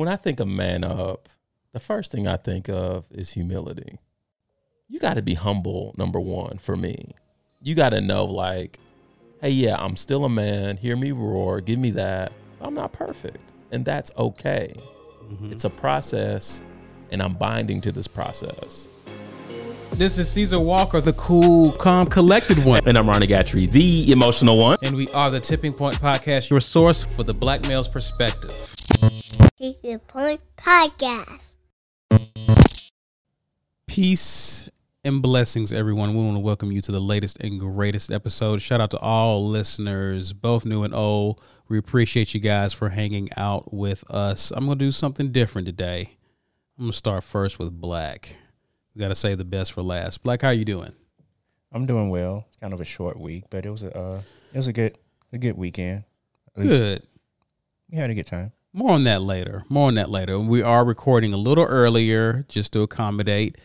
when I think of man up, the first thing I think of is humility. You got to be humble, number one, for me. You got to know, like, hey, yeah, I'm still a man. Hear me roar. Give me that. I'm not perfect. And that's okay. Mm-hmm. It's a process, and I'm binding to this process. This is Caesar Walker, the cool, calm, collected one. And I'm Ronnie Gatrey, the emotional one. And we are the Tipping Point Podcast, your source for the black male's perspective. The Point Podcast. Peace and blessings, everyone. We want to welcome you to the latest and greatest episode. Shout out to all listeners, both new and old. We appreciate you guys for hanging out with us. I'm going to do something different today. I'm going to start first with Black. We got to say the best for last. Black, how are you doing? I'm doing well. It's kind of a short week, but it was a uh, it was a good a good weekend. At least Good. We had a good time. More on that later. More on that later. We are recording a little earlier just to accommodate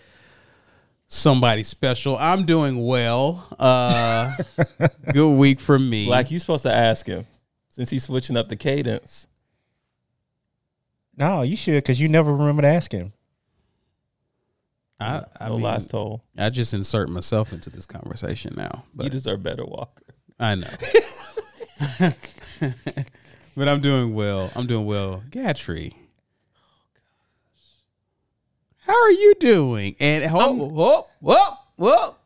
somebody special. I'm doing well. Uh good week for me. Like, you're supposed to ask him since he's switching up the cadence. No, you should because you never remember to ask him. I, I, no mean, lies told. I just insert myself into this conversation now. you But deserve better, Walker. I know. but I'm doing well. I'm doing well. Gatrey. Oh, How are you doing? And whoop, whoop, whoop, whoop.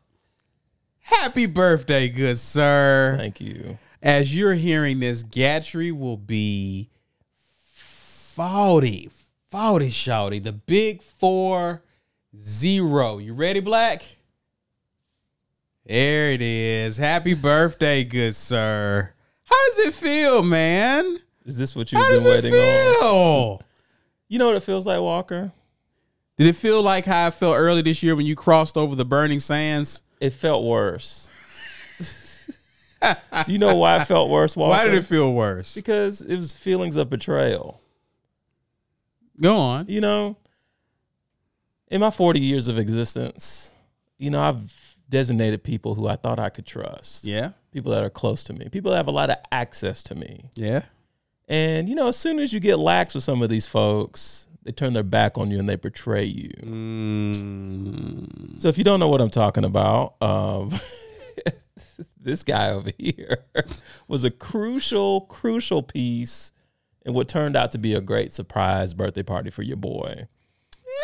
Happy birthday, good sir. Thank you. As you're hearing this, Gatrey will be 40. 40 shouty. The big four zero. You ready, Black? There it is. Happy birthday, good sir. How does it feel, man? Is this what you've How been does it waiting on? feel? You know what it feels like, Walker? Did it feel like how I felt early this year when you crossed over the burning sands? It felt worse. Do you know why it felt worse, Walker? Why did it feel worse? Because it was feelings of betrayal. Go on. You know, in my 40 years of existence, you know, I've designated people who I thought I could trust. Yeah. People that are close to me, people that have a lot of access to me. Yeah. And, you know, as soon as you get lax with some of these folks, they turn their back on you and they betray you. Mm. So if you don't know what I'm talking about, um, this guy over here was a crucial, crucial piece in what turned out to be a great surprise birthday party for your boy.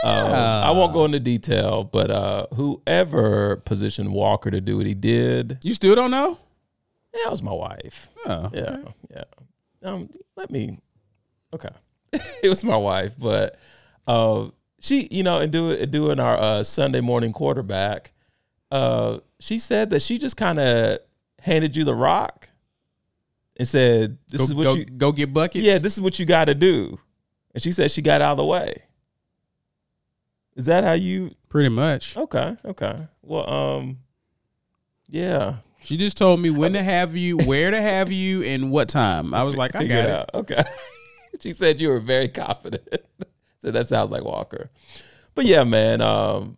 Um, I won't go into detail, but uh, whoever positioned Walker to do what he did, You still don't know? that was my wife. Oh. Yeah, yeah. Um, let me. Okay, it was my wife, but uh, she, you know, and do doing our uh, Sunday morning quarterback, uh, she said that she just kind of handed you the rock and said, "This go, is what go, you, go get buckets. yeah, this is what you got to do." And she said she got out of the way. Is that how you? pretty much. Okay, okay. Well, um, yeah. She just told me when to have you, where to have you, and what time. I was like, I Figure got it it. out. Okay. she said you were very confident. so that sounds like Walker. But yeah, man. Um,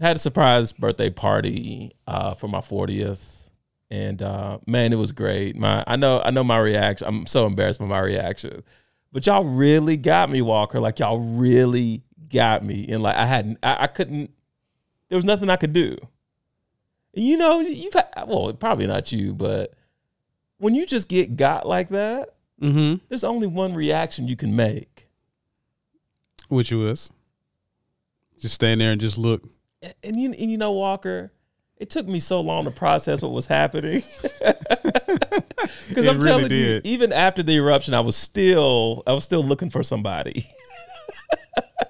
had a surprise birthday party uh, for my 40th. And uh, man, it was great. My I know I know my reaction. I'm so embarrassed by my reaction. But y'all really got me, Walker. Like y'all really got me. And like I hadn't I, I couldn't there was nothing I could do. And you know, you've had well, probably not you, but when you just get got like that, Mm-hmm. there's only one reaction you can make. Which was just stand there and just look. And, and you and you know, Walker, it took me so long to process what was happening. Because I'm really telling did. you, even after the eruption, I was still I was still looking for somebody.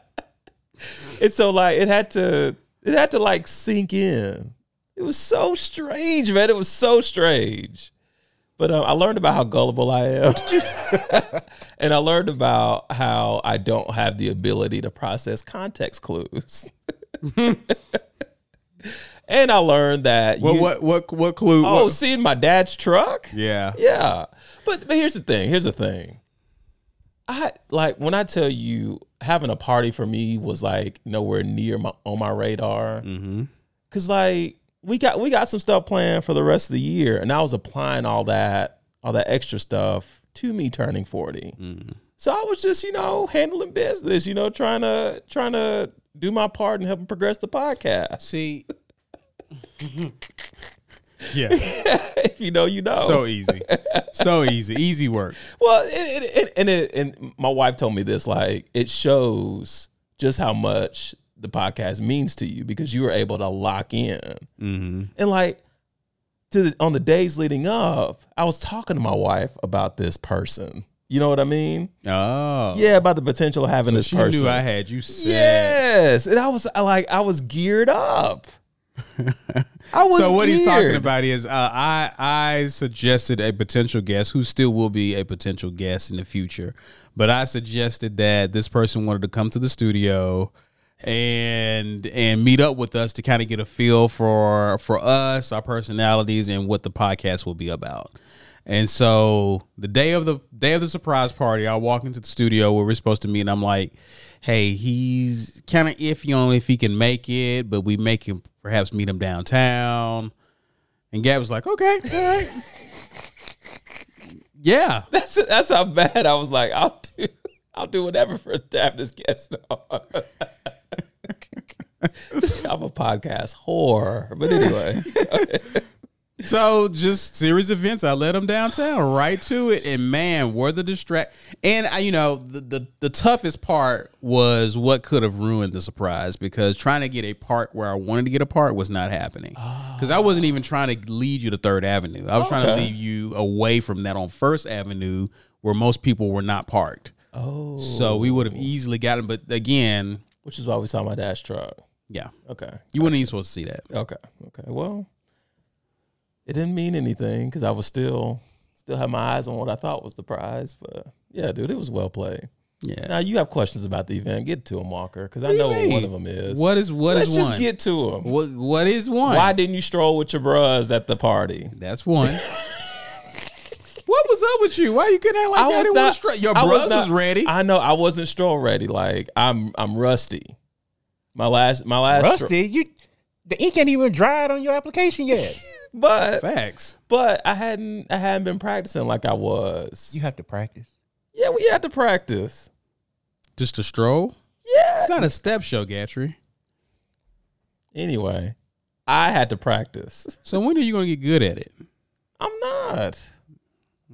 and so like it had to it had to like sink in. It was so strange, man. It was so strange. But um, I learned about how gullible I am. and I learned about how I don't have the ability to process context clues. and I learned that What you- what what what clue? oh, what- seeing my dad's truck? yeah. Yeah. But but here's the thing. Here's the thing. I like when I tell you having a party for me was like nowhere near my on my radar. Mm-hmm. Cause like we got we got some stuff planned for the rest of the year, and I was applying all that all that extra stuff to me turning 40. So I was just, you know, handling business, you know, trying to trying to do my part and helping progress the podcast. See. yeah. if you know, you know. So easy. So easy. Easy work. Well, it, it, it, and it, and my wife told me this. Like, it shows just how much the podcast means to you because you were able to lock in. Mm-hmm. And like, to the, on the days leading up, I was talking to my wife about this person. You know what I mean? Oh. Yeah, about the potential of having So this she person. knew I had you set. yes, and I was I like, I was geared up. I was. so what he's talking about is uh, I I suggested a potential guest who still will be a potential guest in the future, but I suggested that this person wanted to come to the studio and and meet up with us to kind of get a feel for for us, our personalities, and what the podcast will be about. And so the day of the day of the surprise party, I walk into the studio where we're supposed to meet, and I'm like, "Hey, he's kind of iffy on if he can make it, but we make him perhaps meet him downtown." And Gab was like, "Okay, all right, yeah." That's that's how bad I was. Like, I'll do, I'll do whatever for to have this guest on. I'm a podcast whore, but anyway, So just series of events. I led them downtown, right to it, and man, were the distract. And I, you know, the, the the toughest part was what could have ruined the surprise because trying to get a park where I wanted to get a park was not happening. Ah. Because I wasn't even trying to lead you to Third Avenue. I was trying to Okay. lead you away from that on First Avenue where most people were not parked. oh, So we would have oh. easily gotten. But again, which is why we saw my dash truck. yeah, Okay, you weren't even supposed to see that. okay, okay. Well, it didn't mean anything because I was still still had my eyes on what I thought was the prize. But yeah, dude, it was well played. Yeah. Now you have questions about the event. Get to them, Walker, because I What do you know what one of them is. What is what Let's is just one? get to them. what what is one? Why didn't you stroll with your bros at the party? That's one. what was up with you? Why you couldn't act like I that? was not- was straight. Your I was not- ready. I know I wasn't stroll ready. Like I'm I'm rusty. My last my last stro- Rusty, you the ink ain't even dried on your application yet. but Facts. but I hadn't I hadn't been practicing like I was. you have to practice. yeah, we had to practice. Just a stroll. Yeah. It's not a step show, Gatrey. Anyway, I had to practice. So when are you gonna get good at it? I'm not.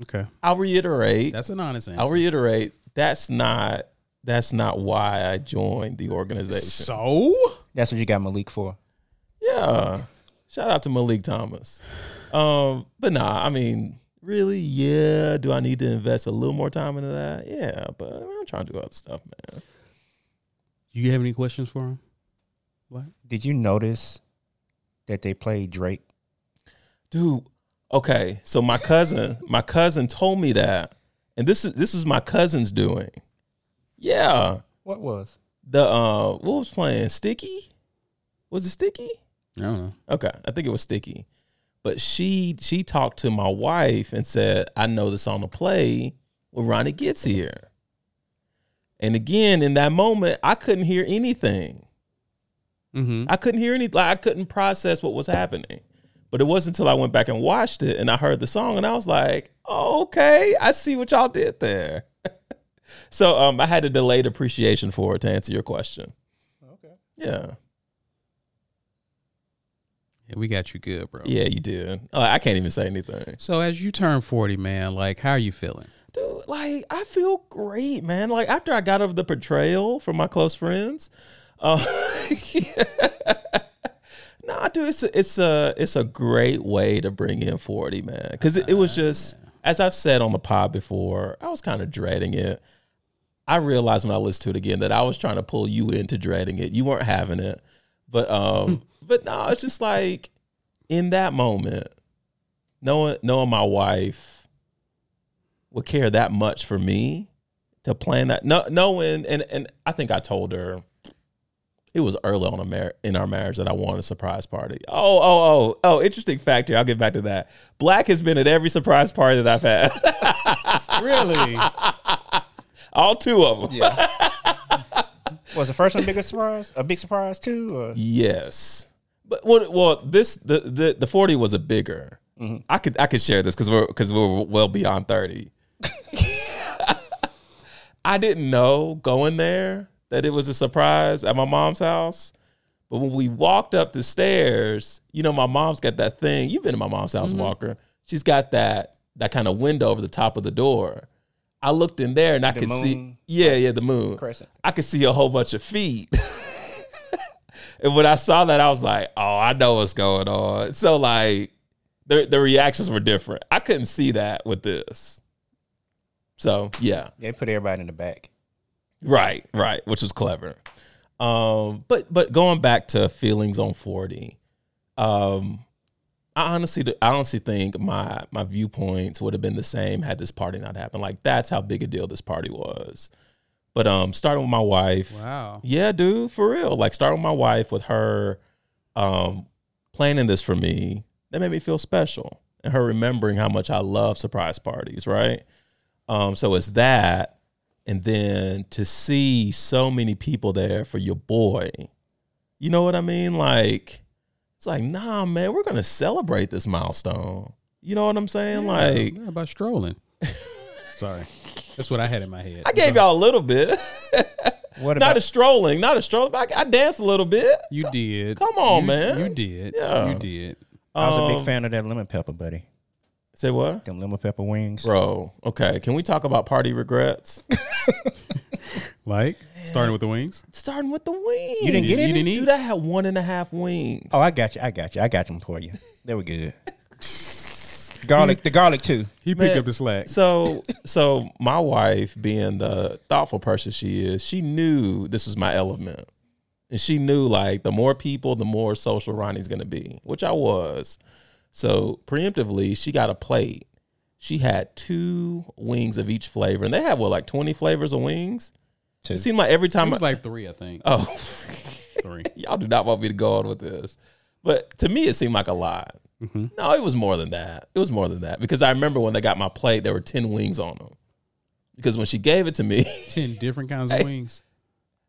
Okay, I'll reiterate. that's an honest answer. I'll reiterate. That's not that's not why I joined the organization. so That's what you got Malik for. Yeah. Shout out to Malik Thomas. Um, but nah, I mean, really, yeah. Do I need to invest a little more time into that? Yeah, but I'm trying to do other stuff, man. Do you have any questions for him? What? Did you notice that they played Drake? Dude, okay. So my cousin, my cousin told me that. And this is this is my cousin's doing. Yeah. What was? The uh what was playing? Sticky? Was it Sticky? I don't know. Okay, I think it was Sticky. But she she talked to my wife and said, "I know the song to play when Ronnie gets here." And again, in that moment, I couldn't hear anything. Mm-hmm. I couldn't hear any. Like I couldn't process what was happening. But it wasn't until I went back and watched it and I heard the song and I was like, oh, "Okay, I see what y'all did there." so um, I had a delayed appreciation for it to answer your question. Okay. Yeah, Yeah, we got you good, bro. yeah, you did. Uh, I can't even say anything. So as you turn forty, man, like how are you feeling? dude, like I feel great, man. Like after I got over the portrayal from my close friends, uh, nah, dude, it's a, it's a it's a great way to bring in forty, man. Because it, it was just as I've said on the pod before, I was kind of dreading it. I realized when I listened to it again that I was trying to pull you into dreading it. You weren't having it, but um, but no, it's just like in that moment, knowing knowing my wife would care that much for me to plan that. No, knowing and and I think I told her it was early on a mar- in our marriage that I wanted a surprise party. Oh, oh, oh, oh! Interesting fact here. I'll get back to that. Black has been at every surprise party that I've had. Really? All two of them. Yeah. was the first one big a surprise? A big surprise too? Or? Yes, but well, well, this the the, the forty was a bigger. I could I could share this because we're because we're well beyond thirty. I didn't know going there that it was a surprise at my mom's house. But when we walked up the stairs, you know, my mom's got that thing. You've been to my mom's house, Mm-hmm. Walker. She's got that that kind of window over the top of the door. I looked in there and I The could see, yeah, yeah, the moon. crescent. I could see a whole bunch of feet. and when I saw that, I was like, "Oh, I know what's going on." So like, the the reactions were different. I couldn't see that with this. So yeah, They put everybody in the back. right, right, which was clever. Um, but but going back to feelings on forty, um, I honestly I honestly think my my viewpoints would have been the same had this party not happened. Like that's how big a deal this party was. But um, starting with my wife, Wow. yeah, dude, for real. Like starting with my wife with her um planning this for me, that made me feel special. And her remembering how much I love surprise parties, right? Um, so it's that. And then to see so many people there for your boy. You know what I mean? Like, it's like, nah, man, we're gonna celebrate this milestone. You know what I'm saying? Like, yeah, about strolling. Sorry, that's what I had in my head. I gave y'all a little bit. What not a strolling, not a strolling, but I, I danced a little bit. You did. Come on, You- man. You did. Yeah. You did. I was a Um, big fan of that lemon pepper, buddy. Say what? Them lemon pepper wings. Bro, okay. Can we talk about party regrets? Like starting with the wings. Starting with the wings. You didn't get You any? didn't eat? Dude, I had one and a half wings. Oh, I got you. I got you. I got them for you. They were good. garlic, the garlic too. He picked Man, up the slack. So, so my wife, being the thoughtful person she is, she knew this was my element, and she knew like the more people, the more social Ronnie's gonna be, which I was. So preemptively, she got a plate. She had two wings of each flavor, and they had what like twenty flavors of wings. Two. It seemed like every time It was I, like three, I think. oh, Three. y'all do not want me to go on with this, but to me it seemed like a lot. Mm-hmm. No, it was more than that. It was more than that because I remember when they got my plate, there were ten wings on them. Because when she gave it to me, Ten different kinds of Hey. wings.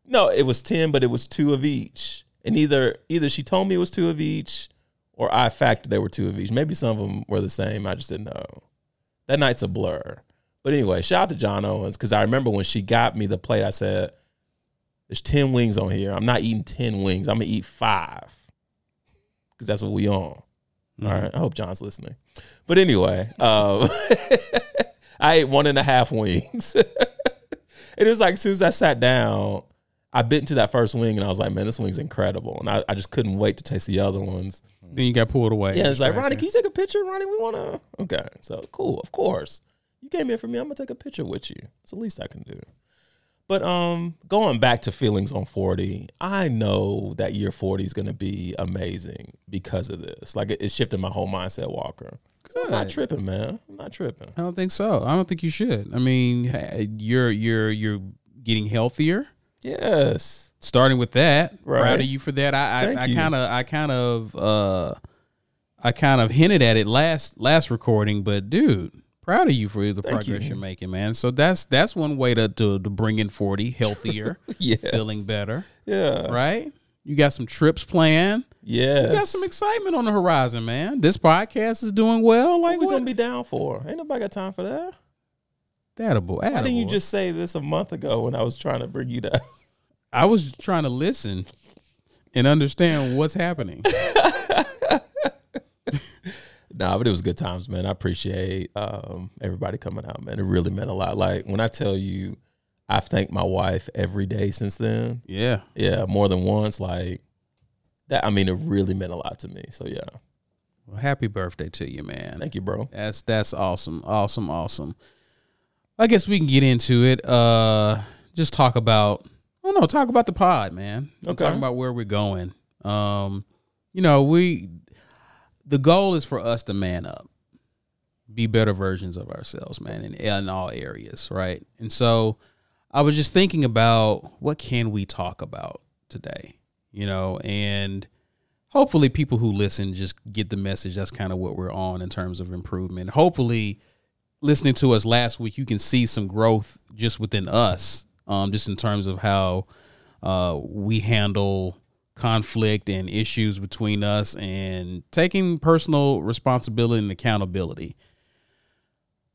no, it was ten, but it was two of each. And either either she told me it was two of each, or I factored there were two of each. Maybe some of them were the same. I just didn't know. That night's a blur. But anyway, shout out to John Owens because I remember when she got me the plate, I said, "There's ten wings on here. I'm not eating ten wings. I'm gonna eat five because that's what we on." All right. I hope John's listening. But anyway, um, I ate one and a half wings. it was like as soon as I sat down, I bit into that first wing and I was like, man, this wing's incredible. And I, I just couldn't wait to taste the other ones. Then you got pulled away. Yeah, it's like, Ronnie, can you take a picture? Ronnie, we want to. Okay. So cool. Of course. You came here for me. I'm going to take a picture with you. It's the least I can do. But um, going back to feelings on 40, I know that year 40 is going to be amazing because of this. Like it, it shifted my whole mindset, Walker. I'm not tripping, man. I'm not tripping. I don't think so. I don't think you should. I mean, you're you're you're getting healthier. Yes. Starting with that, Right. proud of you for that. I I kind of I kind of uh I kind of hinted at it last last recording, but dude, proud of you for the progress you. are making, man. So that's that's one way to to, to bring in forty healthier, Yes. feeling better, Yeah. right? You got some trips planned. Yeah, You got some excitement on the horizon, man. This podcast is doing well. Like What we gonna be down for? Ain't nobody got time for that. Attaboy, Why didn't you just say this a month ago when I was trying to bring you down? I was trying to listen and understand what's happening. Nah, but it was good times, man. I appreciate um, everybody coming out, man. It really meant a lot. Like when I tell you, I've thanked my wife every day since then. Yeah. Yeah, more than once. Like that. I mean, it really meant a lot to me. So yeah, Well, happy birthday to you, man. thank you, bro. That's that's awesome. Awesome, awesome. I guess we can get into it. Uh just talk about I don't know, talk about the pod, man. Okay. Talk about where we're going. Um, you know, we the goal is for us to man up. Be better versions of ourselves, man, in, in all areas, right? And so I was just thinking about what can we talk about today, you know, and hopefully people who listen just get the message that's kind of what we're on in terms of improvement hopefully listening to us last week you can see some growth just within us um, just in terms of how uh, we handle conflict and issues between us and taking personal responsibility and accountability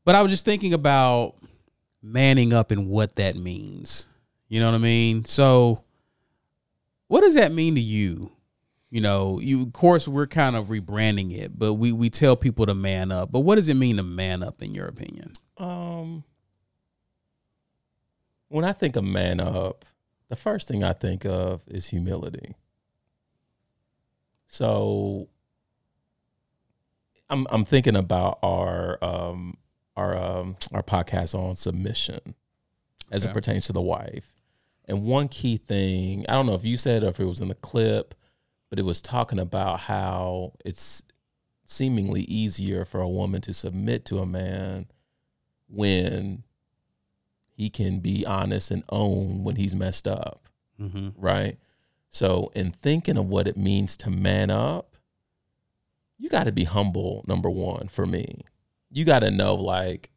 but i was just thinking about manning up and what that means. You know what I mean? So what does that mean to you? You know, you of course we're kind of rebranding it, but we we tell people to man up. But what does it mean to man up in your opinion? Um, when I think of man up, the first thing I think of is humility. So I'm I'm thinking about our um our um our podcast on submission as it pertains to the wife. And one key thing, I don't know if you said it or if it was in the clip, but it was talking about how it's seemingly easier for a woman to submit to a man when he can be honest and own when he's messed up, Mm-hmm. right? So, in thinking of what it means to man up, you got to be humble, number one, for me. You got to know, like,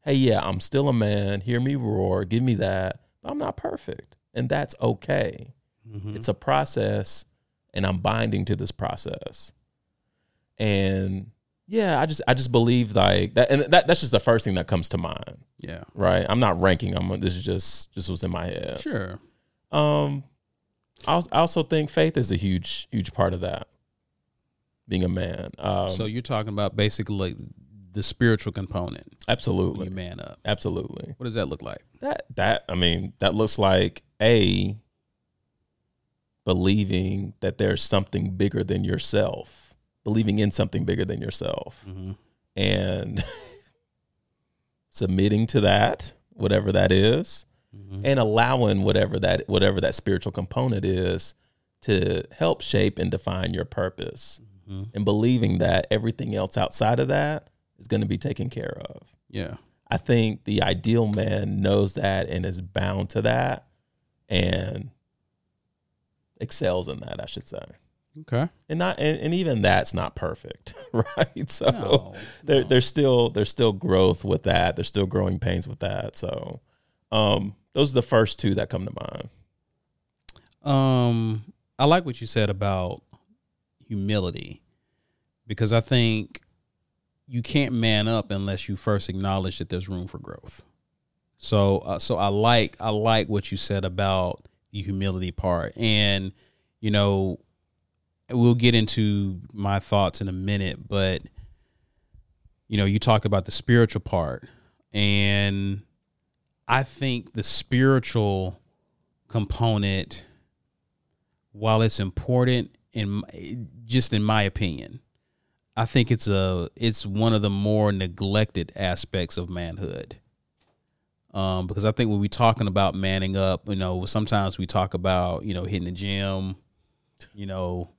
hey, yeah, I'm still a man. Hear me roar. Give me that. But I'm not perfect. And that's okay. Mm-hmm. It's a process, and I'm binding to this process. And yeah, I just I just believe like that, and that that's just the first thing that comes to mind, Yeah. right? I'm not ranking them. This is just just what's in my head. Sure. Um, I also think faith is a huge huge part of that. Being a man, um, so you're talking about basically like the spiritual component absolutely, man up. absolutely. What does that look like? That that I mean, that looks like a believing that there's something bigger than yourself, believing in something bigger than yourself, Mm-hmm. and submitting to that, whatever that is, Mm-hmm. and allowing whatever that whatever that spiritual component is to help shape and define your purpose, Mhm. and believing that everything else outside of that is going to be taken care of. Yeah. I think the ideal man knows that and is bound to that and excels in that, I should say. Okay. And not and, and even that's not perfect, right? So No, there no. there's still there's still growth with that. There's still growing pains with that. So um those are the first two that come to mind. Um, I like what you said about humility because I think you can't man up unless you first acknowledge that there's room for growth. So, uh, so I like I like what you said about the humility part, and you know, we'll get into my thoughts in a minute, but you know, you talk about the spiritual part, and I think the spiritual component, while it's important in just in my opinion, I think it's a it's one of the more neglected aspects of manhood. Um, because I think when we're talking about manning up, you know, sometimes we talk about you know hitting the gym, you know,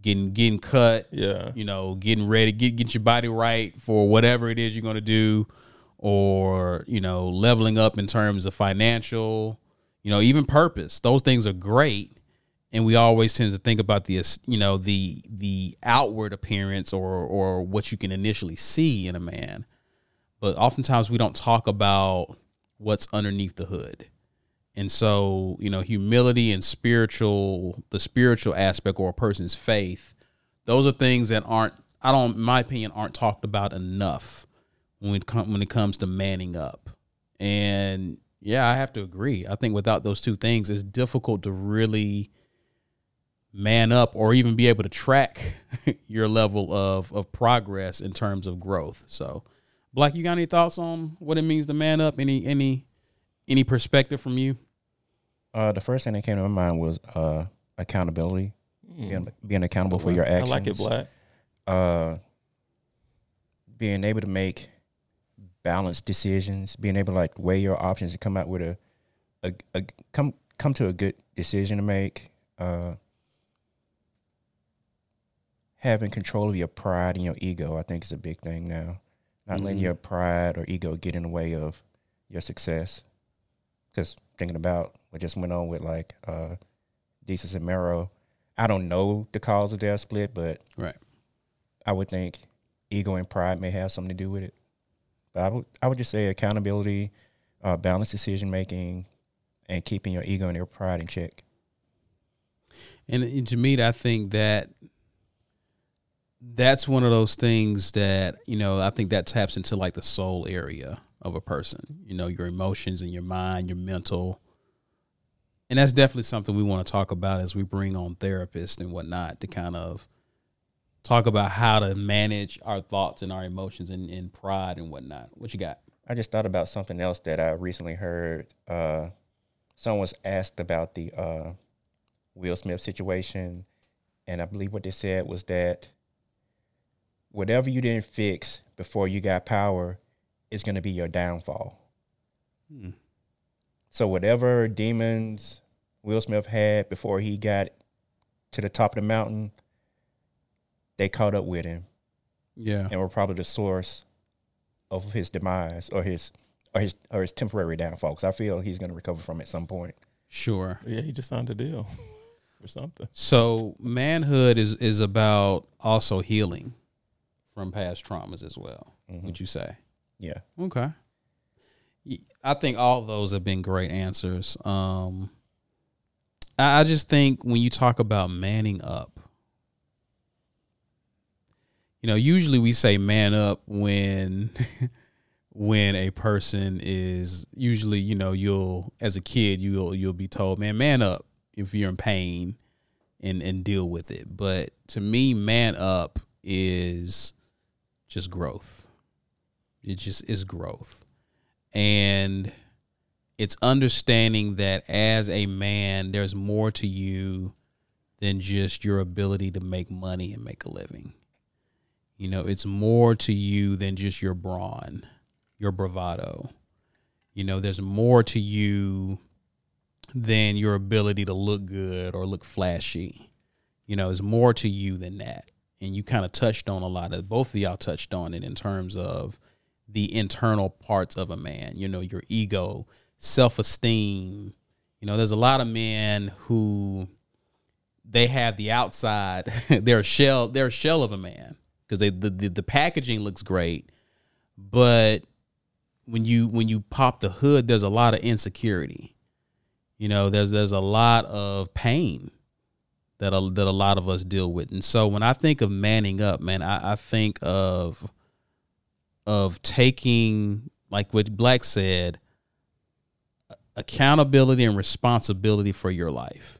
getting getting cut, Yeah. you know, getting ready, get get your body right for whatever it is you're going to do, or you know, leveling up in terms of financial, you know, even purpose. Those things are great, and we always tend to think about the you know the the outward appearance or or what you can initially see in a man, but oftentimes we don't talk about what's underneath the hood. And so, you know, humility and spiritual, the spiritual aspect or a person's faith, those are things that aren't, I don't, in my opinion, aren't talked about enough when it come, when it comes to manning up. And yeah, I have to agree. I think without those two things, it's difficult to really man up or even be able to track your level of of progress in terms of growth. So, Black, you got any thoughts on what it means to man up? Any any any perspective from you? Uh, the first thing that came to my mind was uh, accountability, being, being accountable for your Hmm. I actions. like it, Black. Uh, being able to make balanced decisions, being able to like weigh your options and come out with a, a, a come come to a good decision to make. Uh, having control of your pride and your ego, I think, is a big thing now. Not letting Mhm. your pride or ego get in the way of your success. Because thinking about what just went on with like uh, Desus and Mero. I don't know the cause of their split, but Right. I would think ego and pride may have something to do with it. But I would I would just say accountability, uh, balanced decision making, and keeping your ego and your pride in check. And, and to me, I think that that's one of those things that you know I think that taps into like the soul area of a person. You know, your emotions and your mind, your mental. And that's definitely something we want to talk about as we bring on therapists and whatnot to kind of talk about how to manage our thoughts and our emotions and, and pride and whatnot. What you got? I just thought about something else that I recently heard. Uh, someone was asked about the uh, Will Smith situation, and I believe what they said was that whatever you didn't fix before you got power is going to be your downfall. Hmm. So whatever demons Will Smith had before he got to the top of the mountain, they caught up with him Yeah. and were probably the source of his demise or his or his or his temporary downfall. Because I feel he's going to recover from it at some point. Sure. Yeah, he just signed a deal or something. So manhood is is about also healing from past traumas as well. Would you say? Yeah, Okay. I think all of those have been great answers. Um, I I just think when you talk about manning up, you know, usually we say man up when when a person is usually, you know, you'll as a kid you'll you'll be told, man, man up if you're in pain and and deal with it. But to me, man up is just growth. It just is growth. And it's understanding that as a man, there's more to you than just your ability to make money and make a living. You know, it's more to you than just your brawn, your bravado. You know, there's more to you than your ability to look good or look flashy. You know, there's more to you than that. And you kind of touched on a lot of both of y'all touched on it in terms of the internal parts of a man, you know, your ego, self esteem. You know, there's a lot of men who they have the outside, they're a shell, they're a shell of a man because the, the the packaging looks great, but when you when you pop the hood, there's a lot of insecurity. You know, there's there's a lot of pain that a, that a lot of us deal with, and so when I think of manning up, man, I, I think of of taking like what Black said, accountability and responsibility for your life.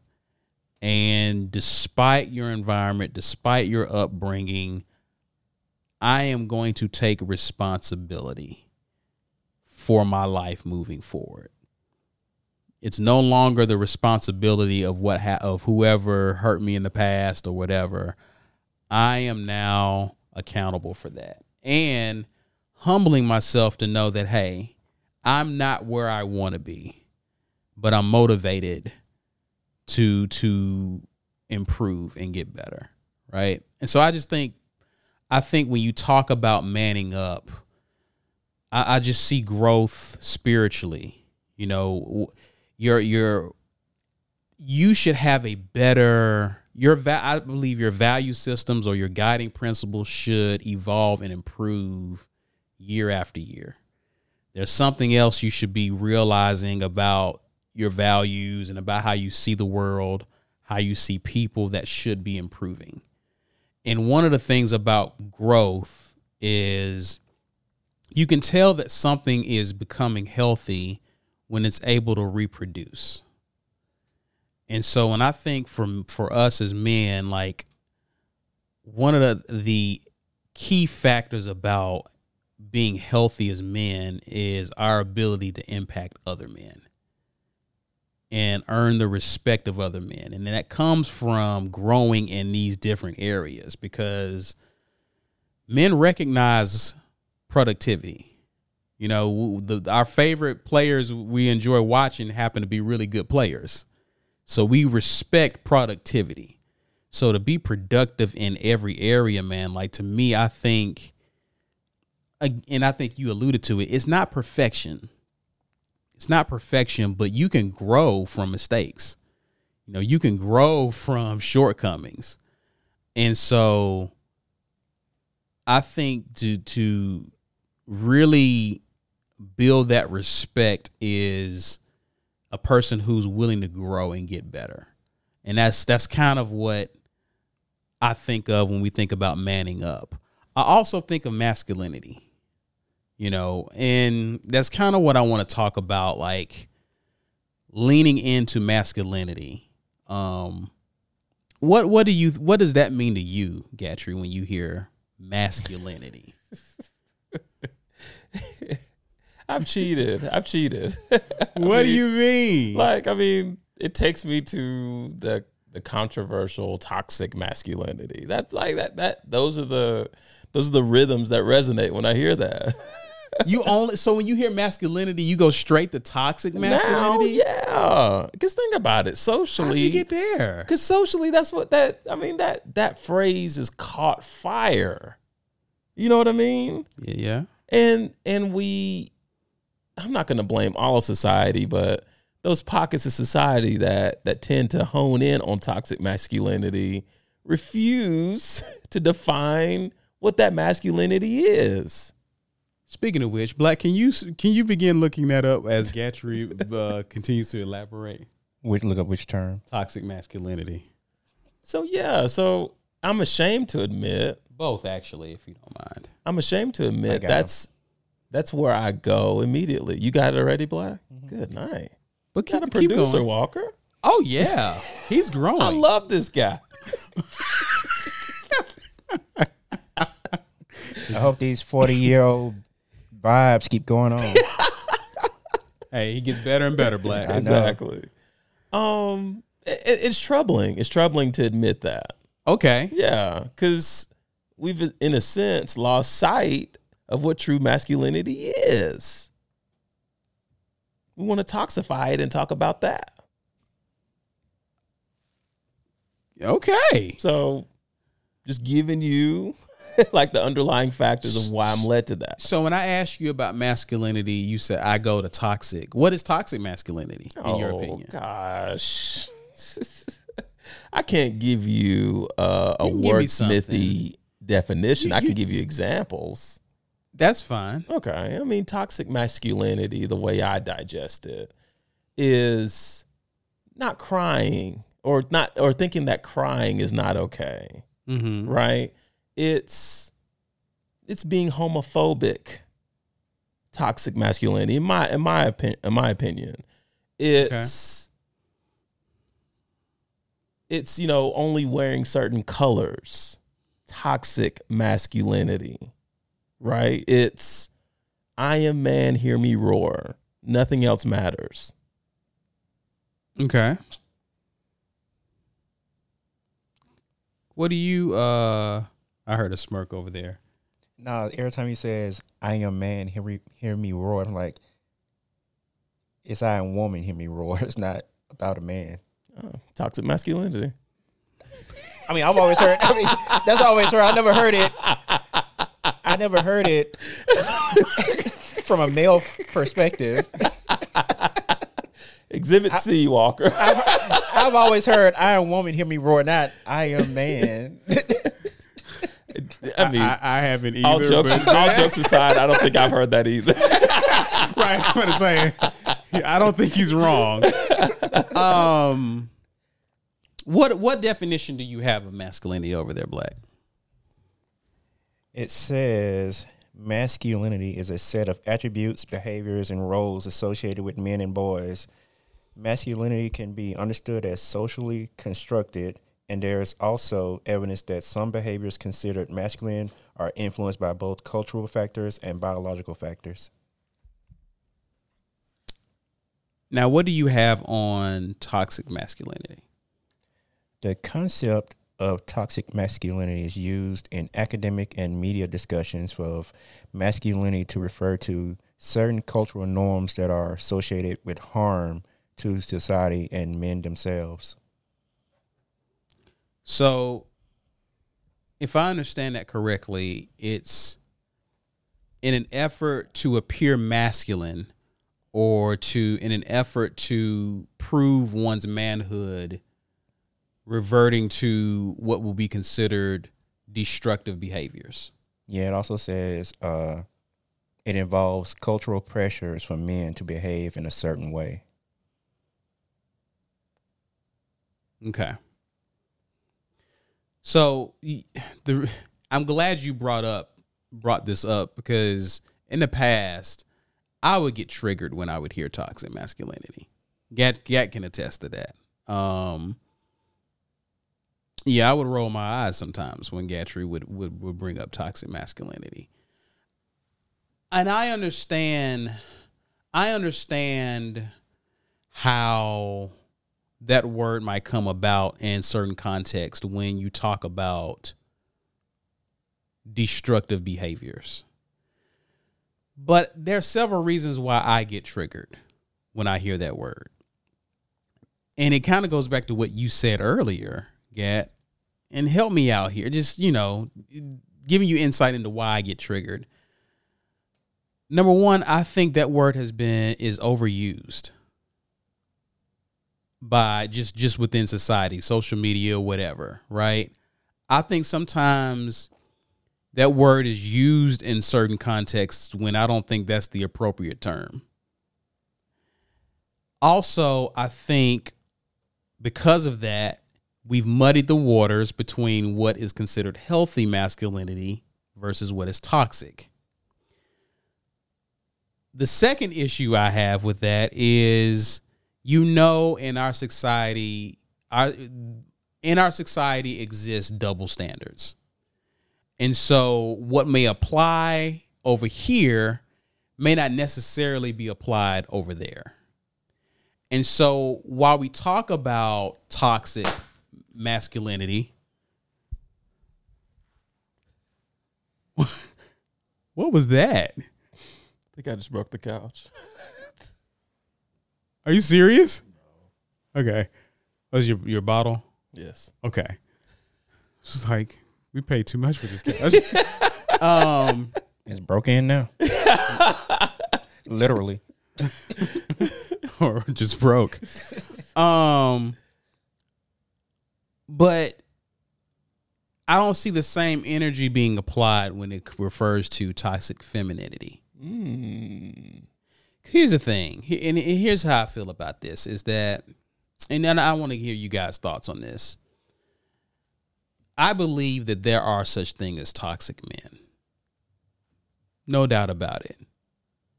And despite your environment, despite your upbringing, I am going to take responsibility for my life moving forward. It's no longer the responsibility of what ha- of whoever hurt me in the past or whatever. I am now accountable for that. And humbling myself to know that hey, I'm not where I want to be, but I'm motivated to to improve and get better, right? And so I just think I think when you talk about manning up, I, I just see growth spiritually. You know, you're you're you should have a better your va- I believe your value systems or your guiding principles should evolve and improve year after year. There's something else you should be realizing about your values and about how you see the world, how you see people that should be improving. And one of the things about growth is you can tell that something is becoming healthy when it's able to reproduce. And so when I think from for us as men, like one of the the key factors about being healthy as men is our ability to impact other men and earn the respect of other men. And that comes from growing in these different areas because men recognize productivity. You know, the, our favorite players we enjoy watching happen to be really good players. So we respect productivity. So to be productive in every area, man, like to me, I think, and I think you alluded to it, it's not perfection. It's not perfection, but you can grow from mistakes. You know, you can grow from shortcomings. And so I think to to really build that respect is a person who's willing to grow and get better. And that's that's kind of what I think of when we think about manning up. I also think of masculinity. You know, and that's kind of what I want to talk about, like leaning into masculinity. Um, what what do you what does that mean to you, Gatrey, when you hear masculinity? I've cheated. I've cheated. what do you mean? like, I mean, it takes me to the the controversial toxic masculinity. That's like that that those are the those are the rhythms that resonate when I hear that. you only so when you hear masculinity, you go straight to toxic masculinity. Now, yeah, because think about it socially. How do you get there? Because socially, that's what that I mean that that phrase is caught fire. You know what I mean? Yeah, yeah. And and we, I'm not going to blame all of society, but those pockets of society that that tend to hone in on toxic masculinity refuse to define what that masculinity is. Speaking of which, Black, can you can you begin looking that up as Gatrey uh, continues to elaborate? Which look up which term? Toxic masculinity. So yeah, so I'm ashamed to admit both actually, if you don't mind. I'm ashamed to admit that's that's where I go immediately. You got it already, Black? Mm-hmm. Good night. But keep, got a producer, going. Walker. Oh yeah, he's growing. I love this guy. I hope these forty year old vibes keep going on. hey, he gets better and better, Black. exactly. Um, it, it's troubling. It's troubling to admit that. Okay. Yeah, because we've, in a sense, lost sight of what true masculinity is. We want to toxify it and talk about that. Okay. So, just giving you like the underlying factors of why I'm led to that. So when I ask you about masculinity, you said I go to toxic. What is toxic masculinity in oh, your opinion? Gosh. I can't give you uh, a wordsmithy definition. You, you, I can give you examples. That's fine. Okay. I mean, toxic masculinity, the way I digest it, is not crying or not or thinking that crying is not okay. Mm-hmm. Right? It's it's being homophobic. Toxic masculinity, in my in my opinion, in my opinion, it's okay. it's you know only wearing certain colors. Toxic masculinity, right? It's I am man, hear me roar. Nothing else matters. Okay. What do you uh I heard a smirk over there. No, every time he says I am man, hear me hear me roar, I'm like it's I am woman, hear me roar. It's not about a man. Oh, toxic masculinity. I mean, I've always heard. I mean, that's always heard. I never heard it. I never heard it from a male perspective. Exhibit C, Walker. I've, I've, always heard "I am woman, hear me roar," not "I am man." I mean, I, I, haven't either. All jokes, all jokes aside, I don't think I've heard that either. right, I'm gonna say, I don't think he's wrong. Um, what what definition do you have of masculinity over there, Black? It says masculinity is a set of attributes, behaviors, and roles associated with men and boys. Masculinity can be understood as socially constructed, and there is also evidence that some behaviors considered masculine are influenced by both cultural factors and biological factors. Now, what do you have on toxic masculinity? The concept of toxic masculinity is used in academic and media discussions of masculinity to refer to certain cultural norms that are associated with harm to society and men themselves. So, if I understand that correctly, it's in an effort to appear masculine or to in an effort to prove one's manhood reverting to what will be considered destructive behaviors. Yeah, it also says uh, it involves cultural pressures for men to behave in a certain way. Okay. So the I'm glad you brought up brought this up because in the past, I would get triggered when I would hear toxic masculinity. Gat Gat can attest to that. Um, yeah, I would roll my eyes sometimes when Gatrey would, would would bring up toxic masculinity. And I understand I understand how that word might come about in certain context when you talk about destructive behaviors. But there are several reasons why I get triggered when I hear that word. And it kind of goes back to what you said earlier, Gat, and help me out here. Just, you know, giving you insight into why I get triggered. Number one, I think that word has been is overused by just just within society, social media, whatever, right? I think sometimes that word is used in certain contexts when I don't think that's the appropriate term. Also, I think because of that, we've muddied the waters between what is considered healthy masculinity versus what is toxic. The second issue I have with that is you know in our society our in our society exists double standards. And so what may apply over here may not necessarily be applied over there. And so while we talk about toxic masculinity, what was that? I think I just broke the couch. Are you serious? Okay. Was your your bottle? Yes. Okay. It's just like we paid too much for this couch. um It's broken in now. Literally. or just broke. Um, but I don't see the same energy being applied when it refers to toxic femininity. Mm. Here's the thing, and here's how I feel about this: is that, and then I want to hear you guys' thoughts on this. I believe that there are such things as toxic men. No doubt about it.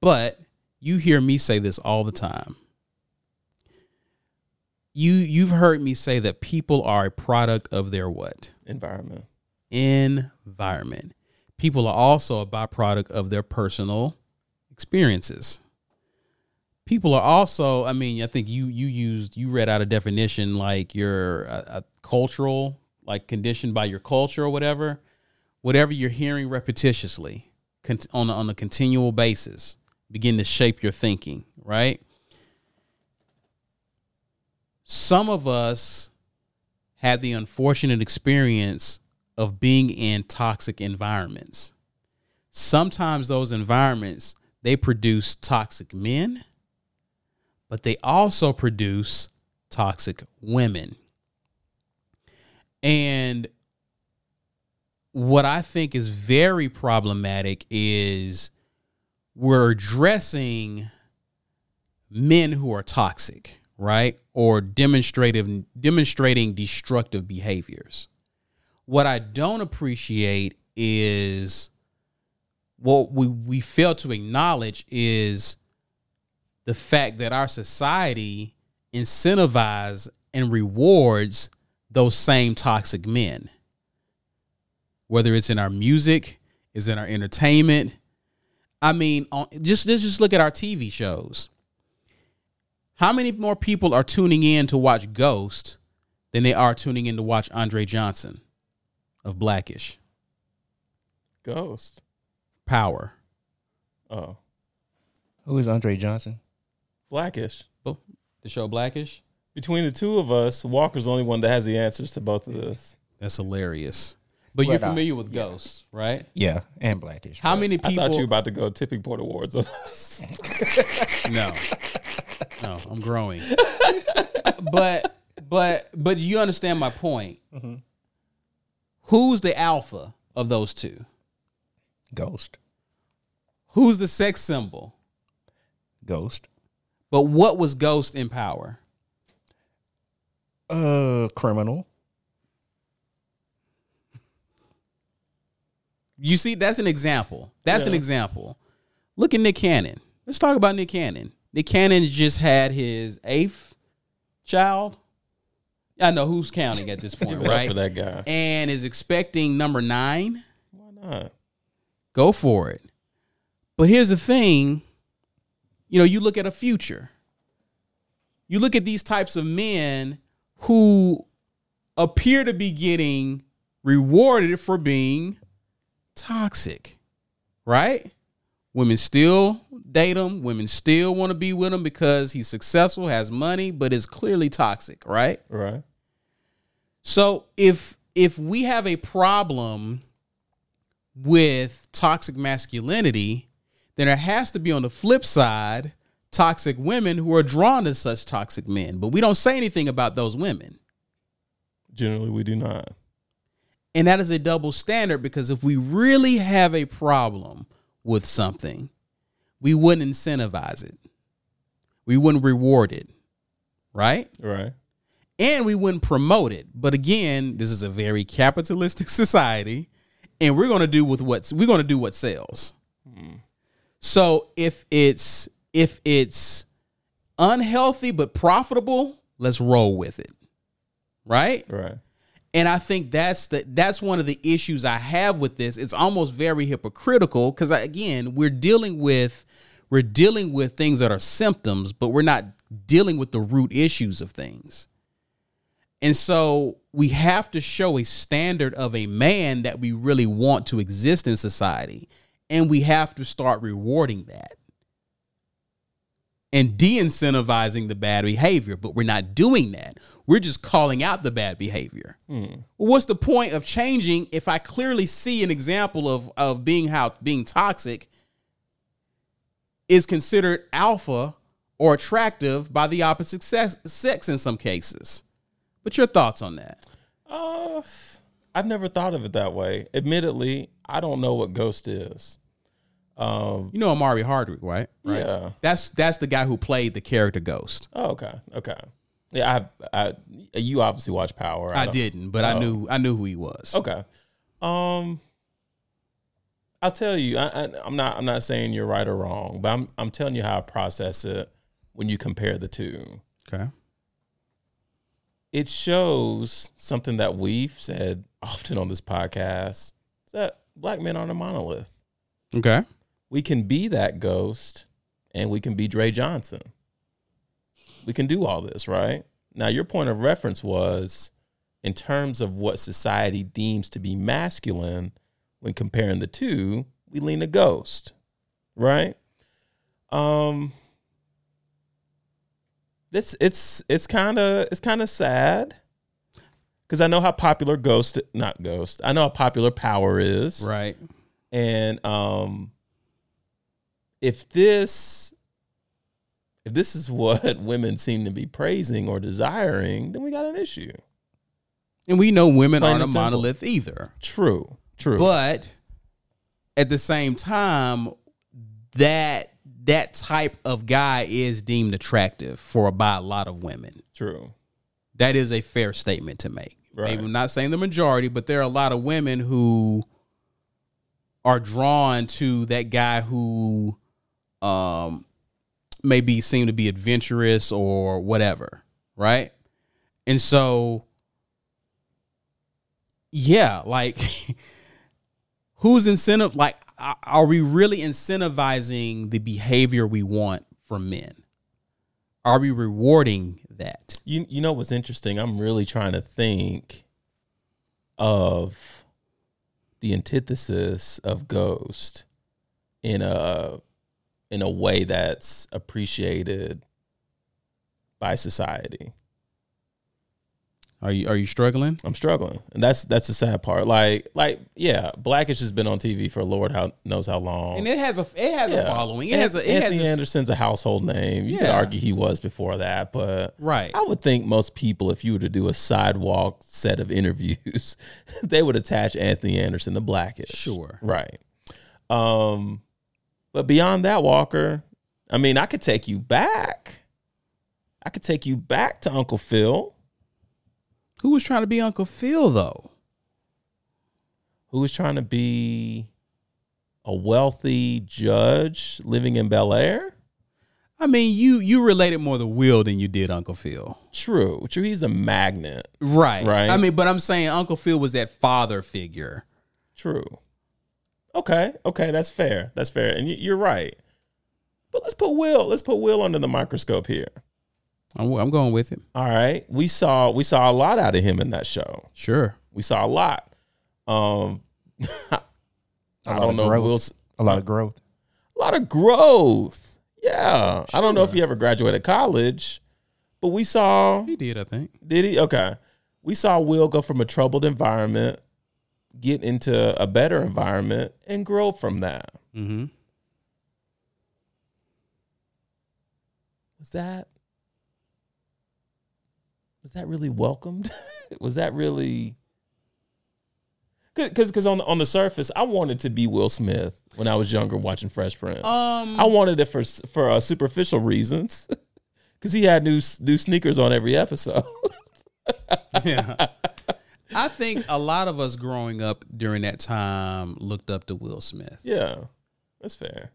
But you hear me say this all the time. You you've heard me say that people are a product of their what? Environment. Environment. People are also a byproduct of their personal experiences. People are also, I mean, I think you you used you read out a definition like you're a, a cultural, like conditioned by your culture or whatever. Whatever you're hearing repetitiously con- on a, on a continual basis begin to shape your thinking, right? Some of us had the unfortunate experience of being in toxic environments. Sometimes those environments they produce toxic men, but they also produce toxic women. And what I think is very problematic is we're addressing men who are toxic, right? Or demonstrative demonstrating destructive behaviors. What I don't appreciate is what we, we fail to acknowledge is the fact that our society incentivizes and rewards those same toxic men. Whether it's in our music, is in our entertainment. I mean, on, just let's just look at our TV shows. How many more people are tuning in to watch Ghost than they are tuning in to watch Andre Johnson of Blackish? Ghost. Power. Oh. Who is Andre Johnson? Blackish. Oh, the show Blackish? Between the two of us, Walker's the only one that has the answers to both of this. That's hilarious. But you're But, familiar with Ghost, right? Yeah, and Blackish. How but- many I people? thought you were about to go tipping point awards. on us. no, no, I'm growing. but but but you understand my point. Mm-hmm. Who's the alpha of those two? Ghost? Who's the sex symbol? Ghost? But what was Ghost in power? Uh, criminal. You see, that's an example. That's an example. Look at Nick Cannon. Let's talk about Nick Cannon. Nick Cannon just had his eighth child. I know who's counting at this point, Give it up right? for that guy. And is expecting number nine. Why not? Go for it. But here's the thing you know, you look at a future, you look at these types of men who appear to be getting rewarded for being toxic, right? Women still date him. Women still want to be with him because he's successful, has money, but is clearly toxic, right? Right. So if if we have a problem with toxic masculinity, then there has to be on the flip side toxic women who are drawn to such toxic men. But we don't say anything about those women. Generally, we do not. And that is a double standard because if we really have a problem with something, we wouldn't incentivize it. We wouldn't reward it. Right? Right. and we wouldn't promote it. But again, this is a very capitalistic society, and we're going to do with what's we're going to do what sells. Hmm. So if it's if it's unhealthy but profitable, let's roll with it. Right? Right. And I think that's the that's one of the issues I have with this. It's almost very hypocritical because again, we're dealing with we're dealing with things that are symptoms, but we're not dealing with the root issues of things. And so we have to show a standard of a man that we really want to exist in society. And we have to start rewarding that and de incentivizing the bad behavior. But we're not doing that. We're just calling out the bad behavior. Well, what's the point of changing if I clearly see an example of, of being how being toxic is considered alpha or attractive by the opposite sex, sex in some cases? But your thoughts on that? Uh, I've never thought of it that way. Admittedly, I don't know what ghost is. Um, You know Omari Hardwick, right? Right. Yeah. That's that's the guy who played the character Ghost. Oh, okay. Okay. Yeah, I, I, you obviously watched Power. I don't- didn't, but I Oh. knew I knew who he was. Okay. Um, I'll tell you. I, I, I'm not. I'm not saying you're right or wrong, but I'm. I'm telling you how I process it when you compare the two. Okay. It shows something that we've said often on this podcast: is that black men aren't a monolith. Okay. We can be that ghost, and we can be Dre Johnson. We can do all this, right? Now, your point of reference was in terms of what society deems to be masculine when comparing the two, we lean a ghost, right? Um this it's it's kind of it's kind of sad cuz I know how popular ghost not ghost. I know how popular power is. Right. And um if this if this is what women seem to be praising or desiring, then we got an issue. And we know women Plain aren't a simple. monolith either. True. True. But at the same time, that that type of guy is deemed attractive for by a lot of women. True. That is a fair statement to make. Right. Maybe I'm not saying the majority, but there are a lot of women who are drawn to that guy who um maybe seem to be adventurous or whatever, right? And so yeah, like who's incentive like are we really incentivizing the behavior we want from men? Are we rewarding that? You you know what's interesting? I'm really trying to think of the antithesis of ghost in a in a way that's appreciated by society. Are you are you struggling? I'm struggling, and that's that's the sad part. Like like yeah, Blackish has been on TV for Lord how knows how long. And it has a it has a following. It has a it Anthony has its- Anderson's a household name. You could argue he was before that, but right. I would think most people, if you were to do a sidewalk set of interviews, they would attach Anthony Anderson to Blackish. Sure. Right. Um, but beyond that, Walker, I mean, I could take you back. I could take you back to Uncle Phil, Who was trying to be Uncle Phil though? who was trying to be a wealthy judge living in Bel Air. I mean, you you related more to Will than you did Uncle Phil. True, true. He's a magnet. Right. Right. I mean, but I'm saying Uncle Phil was that father figure. True. Okay, okay, that's fair. That's fair, and you're right. But let's put Will. Let's put Will under the microscope here. I'm, I'm going with it. All right, we saw we saw a lot out of him in that show. Sure. We saw a lot. Um, I lot don't of know. If growth. Will's A lot of growth. a lot of growth. Yeah, I don't know if he ever graduated college, but we saw. He did, I think. Did he? Okay, we saw Will go from a troubled environment, get into a better environment, and grow from that. Mm-hmm. was that was that really welcomed? was that really because because on the, on the surface, I wanted to be Will Smith when I was younger watching Fresh Prince. Um, I wanted it for for uh, superficial reasons because he had new new sneakers on every episode. yeah. I think a lot of us growing up during that time looked up to Will Smith. yeah, that's fair.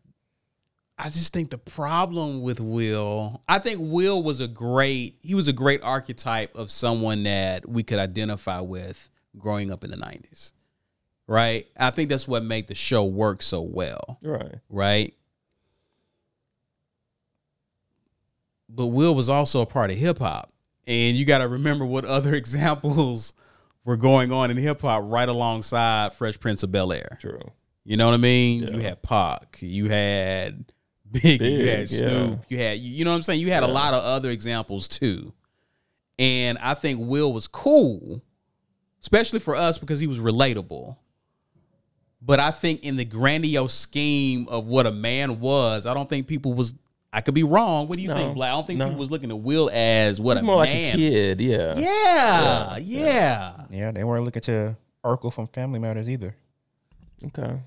I just think the problem with Will, I think Will was a great, he was a great archetype of someone that we could identify with growing up in the 90s. Right? I think that's what made the show work so well. Right. Right? But Will was also a part of hip hop. And you got to remember what other examples were going on in hip hop right alongside Fresh Prince of Bel Air. True. You know what I mean? Yeah. You had Pac, you had Big, you Big, had Snoop, you had you know what I'm saying? You had a lot of other examples too. And I think Will was cool, especially for us because he was relatable. But I think in the grandiose scheme of what a man was, I don't think people was I could be wrong. What do you No, think, Black? I don't think no. people was looking at Will as what He's a more like a kid. Yeah. Yeah, yeah. Yeah, they weren't looking to Urkel from Family Matters either. Okay.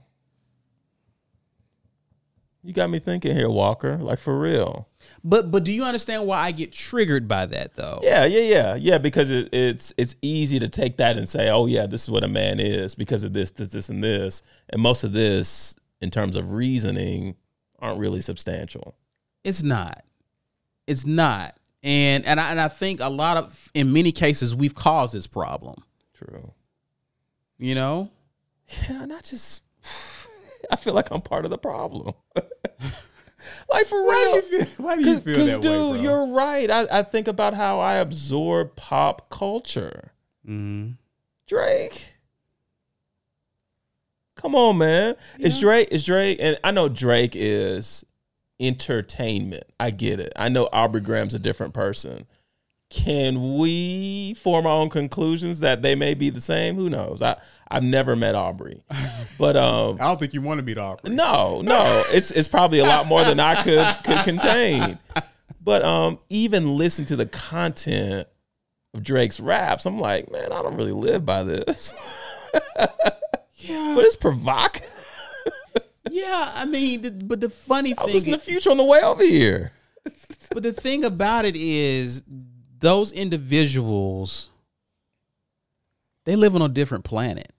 You got me thinking here, Walker. Like for real. But but do you understand why I get triggered by that though? Yeah, yeah, yeah, yeah. Because it, it's it's easy to take that and say, "Oh, yeah, this is what a man is because of this, this, this, and this." And most of this, in terms of reasoning, aren't really substantial. It's not. It's not. And and I and I think a lot of in many cases we've caused this problem. True. You know? Yeah, and I just, I feel like I'm part of the problem. like for real. why do you feel that? Because, dude, you're right. I, I think about how I absorb pop culture. mm Drake. Come on, man. It's Drake. It's Drake. And I know Drake is entertainment. I get it. I know Aubrey Graham's a different person. Can we form our own conclusions that they may be the same? Who knows? I, I've never met Aubrey. But um I don't think you want to meet Aubrey. no, no, it's it's probably a lot more than I could could contain. But um, even listen to the content of Drake's raps, I'm like, man, I don't really live by this. Yeah. But it's provocative. yeah, I mean, the, but the funny thing I was listening to Future on the way over here. but the thing about it is those individuals they live on a different planet.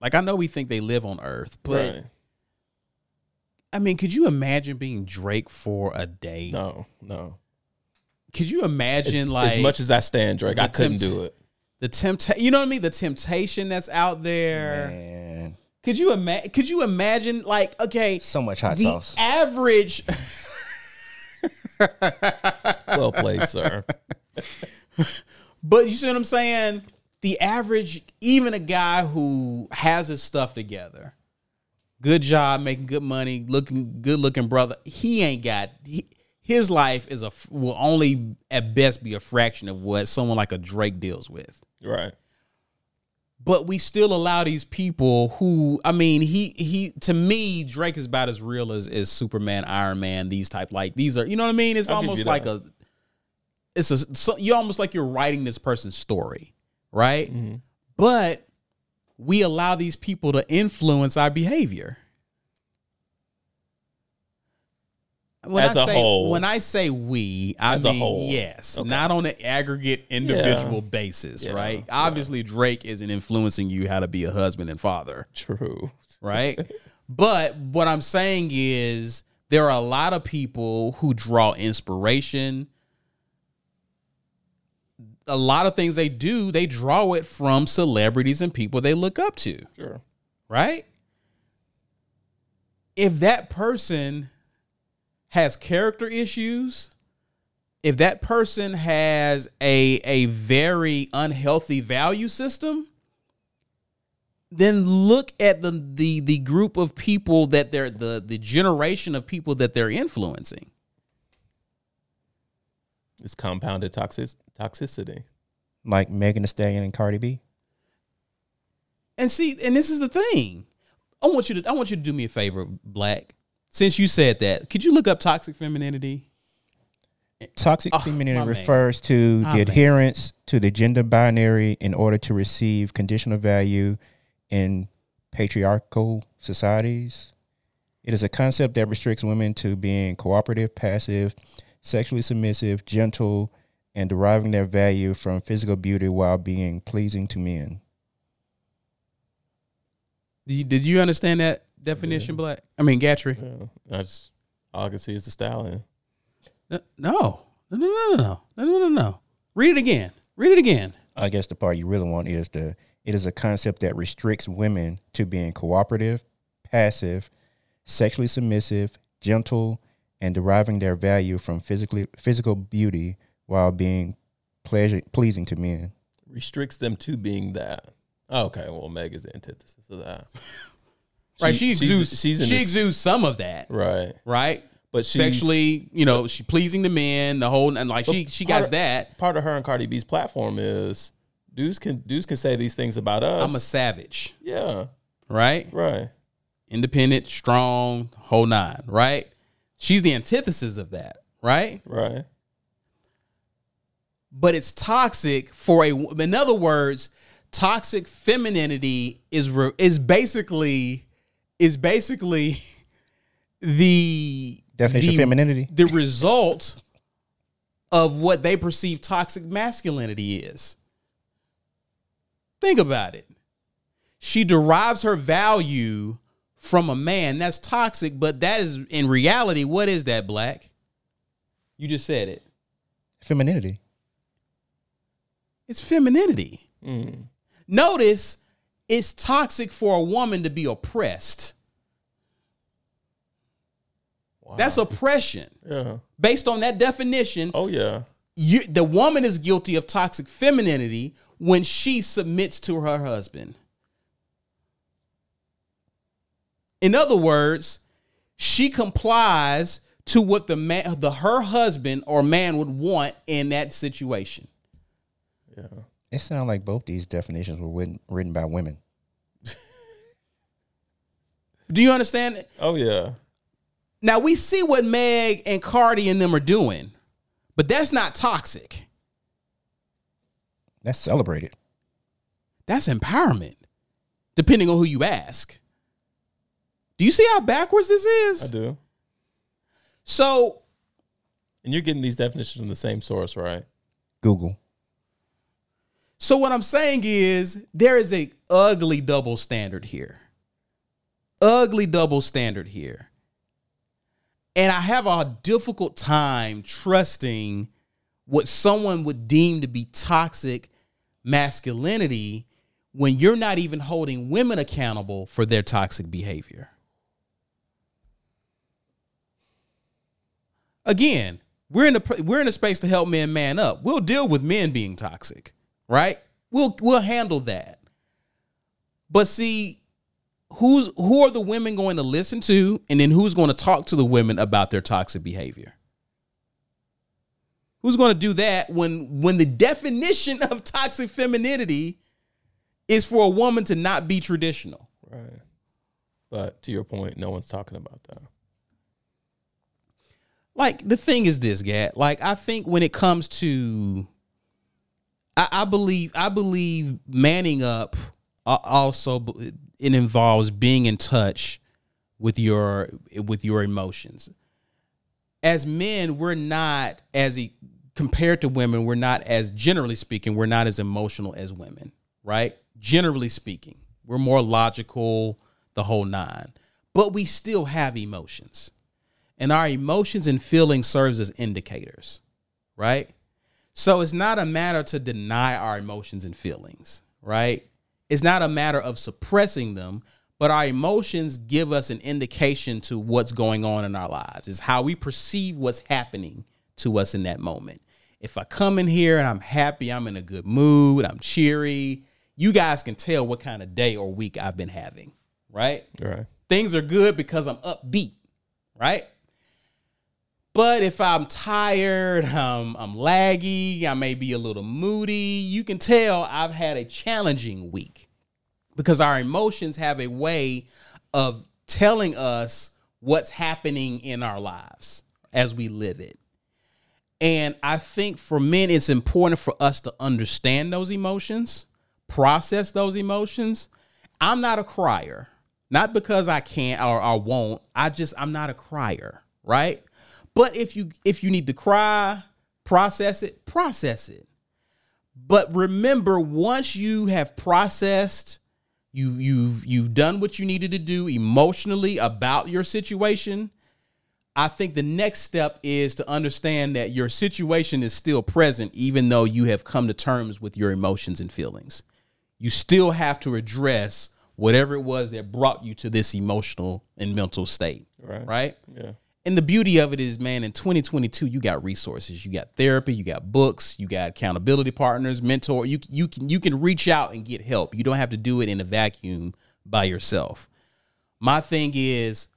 Like I know we think they live on Earth, but Right. I mean, could you imagine being Drake for a day? No, no. Could you imagine As, like as much as I stand Drake, I couldn't tempt- do it. the temptation? You know what I mean? The temptation that's out there. Man, Could you imagine? Could you imagine? Like, okay, so much hot the sauce. average. Well played, sir. But you see what I'm saying? The average, even a guy who has his stuff together, good job, making good money, looking good looking brother, he ain't got he, his life is a will only at best be a fraction of what someone like a Drake deals with. Right. But we still allow these people who I mean, he he to me, Drake is about as real as, as Superman, Iron Man, these type like these are you know what I mean? It's I'll almost like a it's a so, you're almost like you're writing this person's story, right? Mm-hmm. But we allow these people to influence our behavior. When As I a say, whole. when I say we, I As mean yes, Okay. not on an aggregate individual basis, Yeah, right? yeah. Obviously, Drake isn't influencing you how to be a husband and father, True. right? But what I'm saying is there are a lot of people who draw inspiration. A lot of things they do, they draw it from celebrities and people they look up to, Sure. right? If that person has character issues, if that person has a a very unhealthy value system, then look at the the the group of people that they're the the generation of people that they're influencing. It's compounded toxic toxicity. Like Megan Thee Stallion and Cardi B. And see, and this is the thing. I want you to I want you to do me a favor, Black. Since you said that, could you look up toxic femininity? Toxic Oh, my femininity man. refers to My the man. adherence to the gender binary in order to receive conditional value in patriarchal societies. It is a concept that restricts women to being cooperative, passive, sexually submissive, gentle, and deriving their value from physical beauty while being pleasing to men. Did you, did you understand that definition, Black? I mean, Gatrey. Yeah. I just all I can see is the stallion. No, no, no, no, no, no, no, no, no, no. Read it again. Read it again. I guess the part you really want is the it is a concept that restricts women to being cooperative, passive, sexually submissive, gentle, and deriving their value from physically physical beauty while being pleasure, pleasing to men. Restricts them to being that. Oh, okay, well Meg is the antithesis of that. Right? She, she's- exudes. she's in she this- exudes some of that. Right. Right. But she's, Sexually, you know, she pleasing the men. The whole and like she she part got of- that. part of her and Cardi B's platform is dudes can dudes can say these things about us. I'm a savage. yeah, Right. right. Independent, strong, whole nine. Right. She's the antithesis of that. Right. Right. but it's toxic for a in other words toxic femininity is re, is basically is basically the Definition the, of femininity. the result of what they perceive toxic masculinity is think about it she derives her value from a man that's toxic but that is in reality what is that black you just said it Femininity. it's femininity Mm. Notice it's toxic for a woman to be oppressed. Wow. That's oppression. yeah. Based on that definition, Oh yeah. you, the woman is guilty of toxic femininity when she submits to her husband. In other words, she complies to what the man, the her husband or man would want in that situation. Yeah. It sounds like both these definitions were written, written by women. Do you understand? Oh yeah. Now we see what Meg and Cardi and them are doing, but that's not toxic. That's celebrated. That's empowerment, depending on who you ask. Do you see how backwards this is? I do. So And you're getting these definitions from the same source, right? Google. So what I'm saying is there is a ugly double standard here. Ugly double standard here. And I have a difficult time trusting what someone would deem to be toxic masculinity when you're not even holding women accountable for their toxic behavior. Again, we're in a we're in a space to help men man up. We'll deal with men being toxic right? We'll we'll handle that. But see, who's who are the women going to listen to, and then who's going to talk to the women about their toxic behavior? Who's going to do that when when the definition of toxic femininity is for a woman to not be traditional? Right. But to your point, no one's talking about that. Like the thing is this, Gat. Like I think when it comes to, I, I believe I believe manning up also it involves being in touch with your with your emotions. As men, we're not as e- compared to women. We're not as generally speaking, we're not as emotional as women, right? Generally speaking, we're more logical, the whole nine. but we still have emotions. And our emotions and feelings serves as indicators, right? So it's not a matter to deny our emotions and feelings, right? It's not a matter of suppressing them, but our emotions give us an indication to what's going on in our lives. It's how we perceive what's happening to us in that moment. If I come in here and I'm happy, I'm in a good mood, I'm cheery, you guys can tell what kind of day or week I've been having, right? Right. Things are good because I'm upbeat, right? But if I'm tired, um, I'm laggy, I may be a little moody, you can tell I've had a challenging week because our emotions have a way of telling us what's happening in our lives as we live it. And I think for men, it's important for us to understand those emotions, process those emotions. I'm not a crier, not because I can't or, or won't. I just, I'm not a crier, right? But if you if you need to cry, process it, process it. But remember, once you have processed, you you've you've done what you needed to do emotionally about your situation. I think the next step is to understand that your situation is still present, even though you have come to terms with your emotions and feelings. You still have to address whatever it was that brought you to this emotional and mental state. Right. Right. Yeah. And the beauty of it is, man, in 2022, you got resources. You got therapy, you got books, you got accountability partners, mentor. You you can you can reach out and get help. You don't have to do it in a vacuum by yourself. My thing is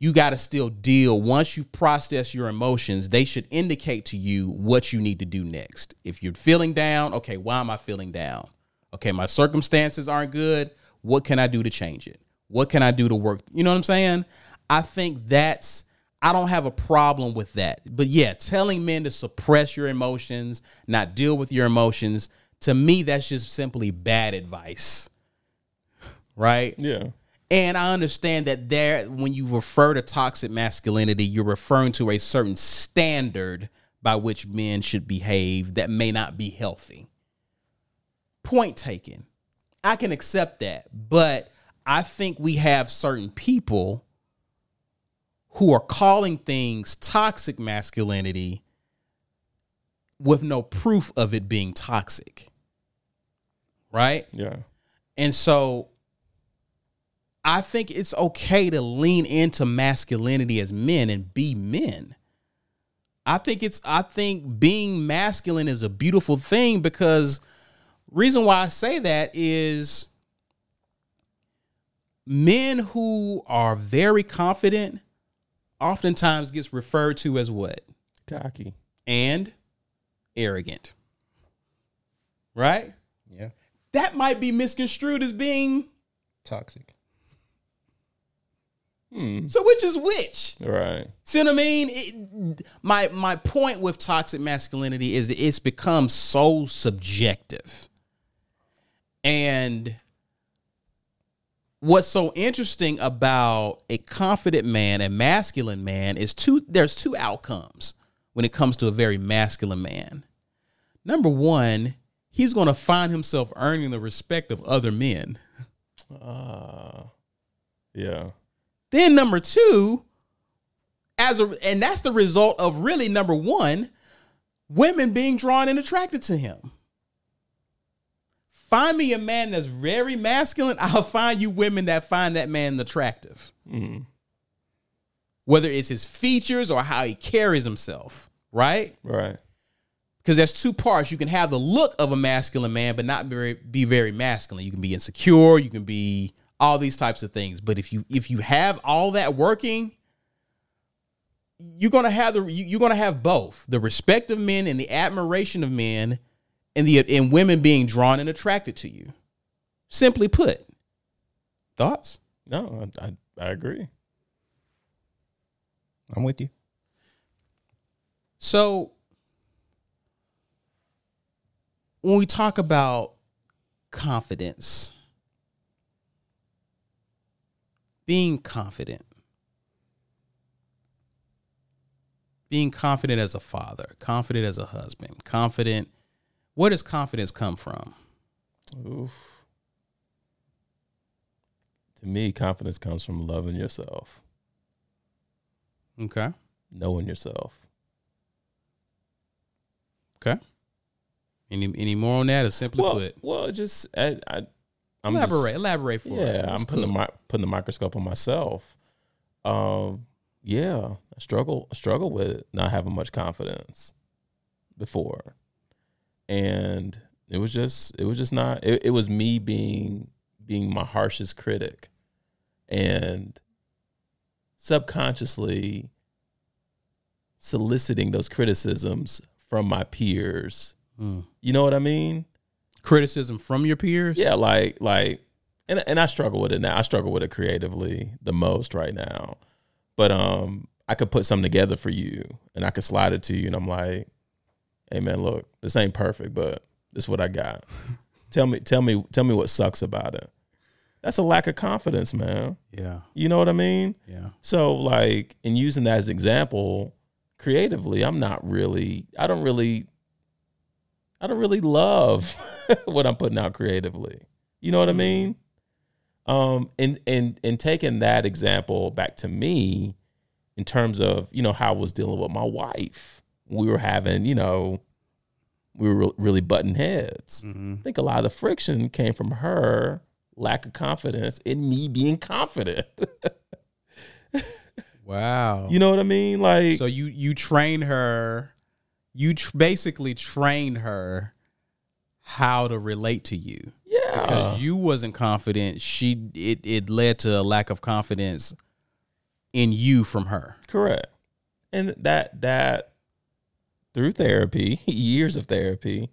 you got to still deal once you process your emotions, they should indicate to you what you need to do next. If you're feeling down, okay, why am I feeling down? Okay, my circumstances aren't good. What can I do to change it? What can I do to work? You know what I'm saying? I think that's I don't have a problem with that. But yeah, telling men to suppress your emotions, not deal with your emotions, to me, that's just simply bad advice. Right? Yeah. And I understand that there, when you refer to toxic masculinity, you're referring to a certain standard by which men should behave that may not be healthy. Point taken. I can accept that. But I think we have certain people who are calling things toxic masculinity with no proof of it being toxic. Right? Yeah. And so I think it's okay to lean into masculinity as men and be men. I think it's I think being masculine is a beautiful thing because reason why I say that is men who are very confident oftentimes gets referred to as what? Cocky. And arrogant. Right? Yeah. That might be misconstrued as being Toxic. Hmm. so which is which? Right. See what I mean? It, my my point with toxic masculinity is that it's become so subjective. And what's so interesting about a confident man, a masculine man, is two there's two outcomes when it comes to a very masculine man. Number one, he's gonna find himself earning the respect of other men. Uh, yeah. Then number two, as a and that's the result of really number one, women being drawn and attracted to him. Find me a man that's very masculine. I'll find you women that find that man attractive. Mm. Whether it's his features or how he carries himself, right? Right. Because there's two parts. You can have the look of a masculine man, but not very be very masculine. You can be insecure. You can be all these types of things. But if you if you have all that working, you're gonna have the you're gonna have both the respect of men and the admiration of men, and the and women being drawn and attracted to you. Simply put, thoughts. No, I, I, I agree. I'm with you. So when we talk about confidence, being confident, being confident as a father, confident as a husband, confident, where does confidence come from? Oof. to me, confidence comes from loving yourself, Okay. knowing yourself. Okay. Any any more on that, or simply Well, put, well, just I, I I'm elaborate, just- elaborate for yeah, Let's I'm putting the cook. putting the microscope on myself. Um, yeah, I struggle I struggle with not having much confidence before, and it was just it was just not it, it was me being being my harshest critic, and subconsciously soliciting those criticisms from my peers. Mm. You know what I mean? criticism from your peers. Yeah, like like and and I struggle with it now. I struggle with it creatively the most right now. But um I could put something together for you and I could slide it to you and I'm like, "Hey man, look, this ain't perfect, but this is what I got. tell me tell me tell me what sucks about it." That's a lack of confidence, man. yeah, You know what I mean? yeah. So like in using that as example, creatively, I'm not really I don't really I don't really love what I'm putting out creatively. You know what I mean? Um and and and taking that example back to me in terms of, you know, how I was dealing with my wife. We were having, you know, we were re- really butting heads. Mm-hmm. I think a lot of the friction came from her lack of confidence in me being confident. Wow. You know what I mean? Like, so you you train her, you tr- basically train her how to relate to you yeah, because you wasn't confident. She it it led to a lack of confidence in you from her. correct. And that that through therapy, years of therapy,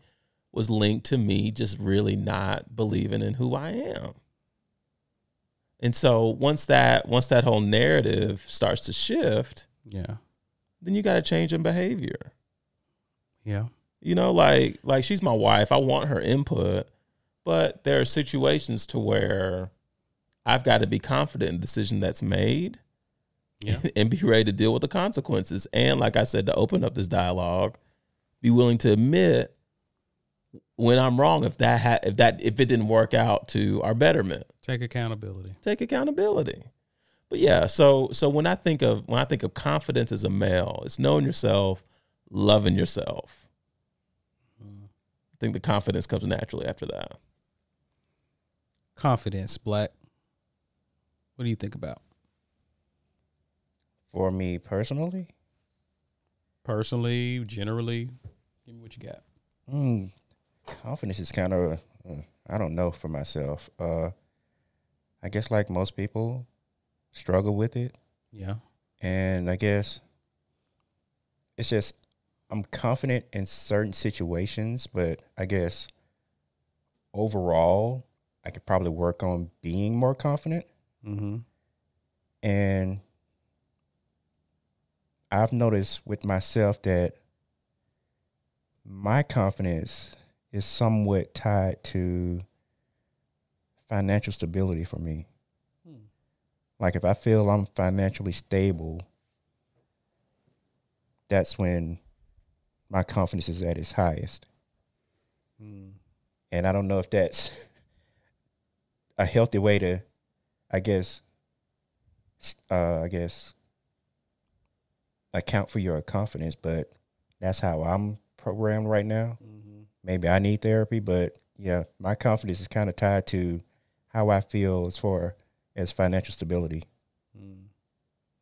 was linked to me just really not believing in who I am. And so once that once that whole narrative starts to shift, Yeah. then you got to change in behavior. Yeah. You know, like like she's my wife. I want her input, but there are situations to where I've got to be confident in the decision that's made Yeah. and be ready to deal with the consequences. And like I said, to open up this dialogue, be willing to admit when I'm wrong if that ha- if that if it didn't work out to our betterment. Take accountability. Take accountability. But yeah, so so when I think of when I think of confidence as a male, it's knowing yourself, loving yourself. I think the confidence comes naturally after that. Confidence, black. What do you think about For me personally, personally, generally? Give me what you got. mm, confidence is kind of uh, I don't know for myself. Uh, I guess like most people, struggle with it, Yeah. and I guess it's just I'm confident in certain situations, but I guess overall I could probably work on being more confident. Mm-hmm. And I've noticed with myself that my confidence is somewhat tied to financial stability for me. Hmm. Like if I feel I'm financially stable, that's when my confidence is at its highest. Mm. And I don't know if that's a healthy way to, I guess, uh, I guess, account for your confidence, but that's how I'm programmed right now. Mm-hmm. Maybe I need therapy, but yeah, my confidence is kind of tied to how I feel as far as financial stability. Mm.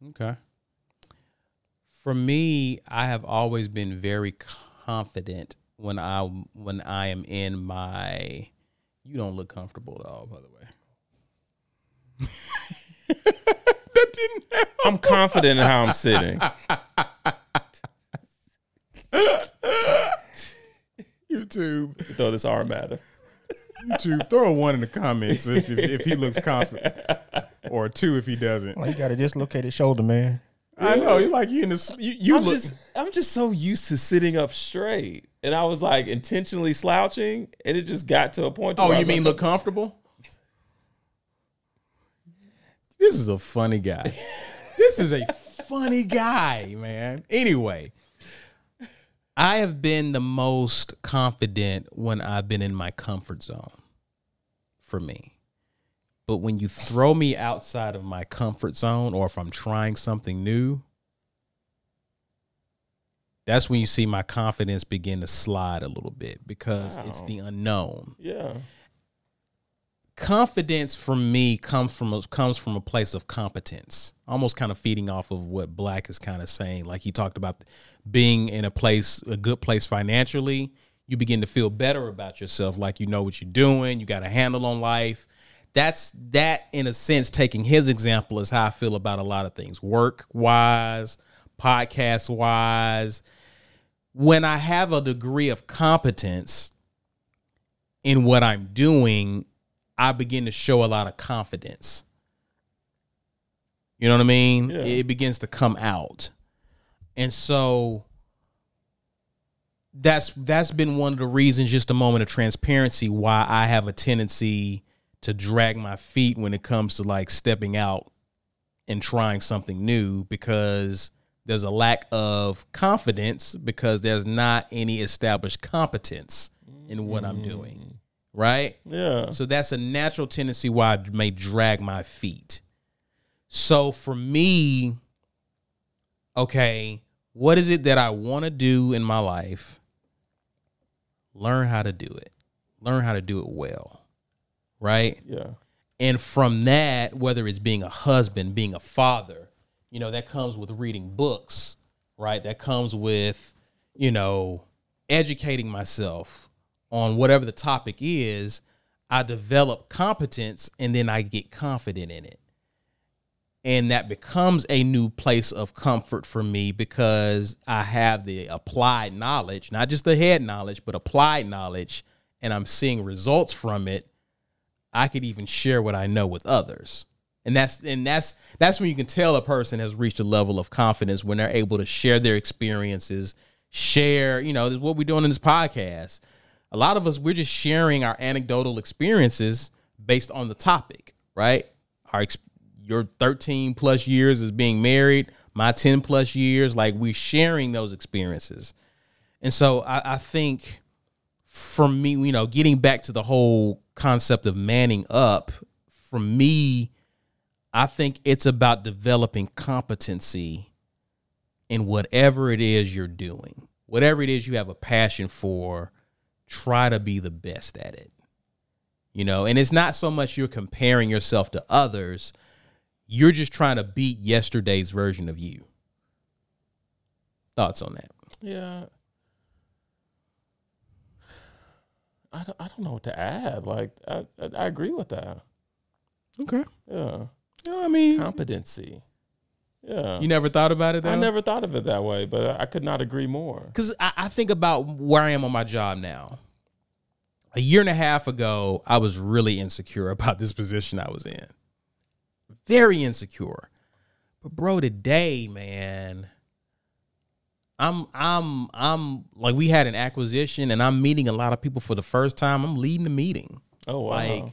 Okay. For me, I have always been very confident when I when I am in my. You don't look comfortable at all, by the way. that didn't help. I'm confident in how I'm sitting. YouTube, Throw this arm at her. YouTube, throw a one in the comments if if, if he looks confident, or a two if he doesn't. Well, you got a dislocated shoulder, man. I know You're like you in the you, you I'm look. just I'm just so used to sitting up straight. And I was like intentionally slouching and it just got to a point to Oh, where I you was mean like, look comfortable? This is a funny guy. this is a funny guy, man. Anyway, I have been the most confident when I've been in my comfort zone for me. But when you throw me outside of my comfort zone or if I'm trying something new, that's when you see my confidence begin to slide a little bit because it's the unknown. Yeah. Confidence for me comes from a, comes from a place of competence, almost kind of feeding off of what Black is kind of saying. Like he talked about being in a place, a good place financially. You begin to feel better about yourself, like you know what you're doing. You got a handle on life. That's that, in a sense, taking his example is how I feel about a lot of things, work wise, podcast wise. When I have a degree of competence in what I'm doing, I begin to show a lot of confidence. You know what I mean? Yeah. It begins to come out. And so that's that's been one of the reasons just a moment of transparency why I have a tendency to drag my feet when it comes to like stepping out and trying something new because there's a lack of confidence because there's not any established competence in what I'm mm. doing. Right? Yeah. So that's a natural tendency why I may drag my feet. So for me, okay, what is it that I want to do in my life? Learn how to do it. Learn how to do it well. Right? Yeah. And from that, whether it's being a husband, being a father, you know, that comes with reading books, right? That comes with, you know, educating myself on whatever the topic is. I develop competence and then I get confident in it. And that becomes a new place of comfort for me because I have the applied knowledge, not just the head knowledge, but applied knowledge, and I'm seeing results from it I could even share what I know with others. And that's and that's that's when you can tell a person has reached a level of confidence when they're able to share their experiences, share, you know, this is what we're doing in this podcast. A lot of us we're just sharing our anecdotal experiences based on the topic, right? Our your 13 plus years as being married, my 10 plus years, like we're sharing those experiences. And so I, I think for me, you know, getting back to the whole concept of manning up, for me, I think it's about developing competency in whatever it is you're doing. Whatever it is you have a passion for, try to be the best at it. You know, and it's not so much you're comparing yourself to others, you're just trying to beat yesterday's version of you. Thoughts on that? Yeah. I don't, I don't know what to add. Like, I, I, I agree with that. Okay. Yeah. You know, I mean, Competency. Yeah. you never thought about it though? I never thought of it that way, but I, I could not agree more. because I, I think about where I am on my job now. A year and a half ago, I was really insecure about this position I was in. Very insecure. But bro, today, man, I'm I'm I'm like we had an acquisition and I'm meeting a lot of people for the first time. I'm leading the meeting. Oh, wow. Like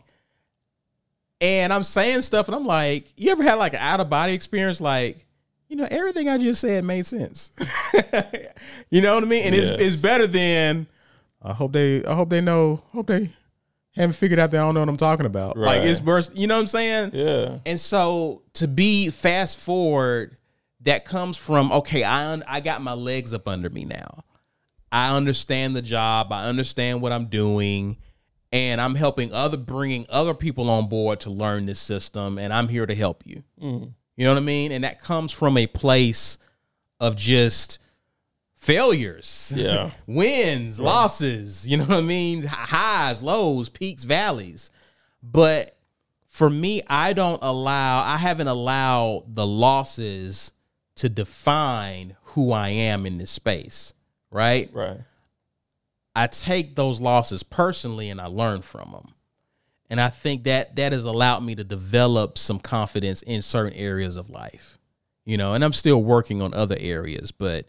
and I'm saying stuff and I'm like, you ever had like an out of body experience like you know, everything I just said made sense. you know what I mean? And Yes. it's it's better than I hope they I hope they know hope they haven't figured out they don't know what I'm talking about. Like it's burst, you know what I'm saying? yeah. And so to be fast forward, that comes from okay, I un- I got my legs up under me now. I understand the job. I understand what I'm doing, and I'm helping other bringing other people on board to learn this system. And I'm here to help you. Mm. You know what I mean? And that comes from a place of just failures, Yeah. wins, losses. You know what I mean? Highs, lows, peaks, valleys. But for me, I don't allow, I haven't allowed the losses to define who I am in this space, right? Right. I take those losses personally and I learn from them. And I think that that has allowed me to develop some confidence in certain areas of life. You know, and I'm still working on other areas, but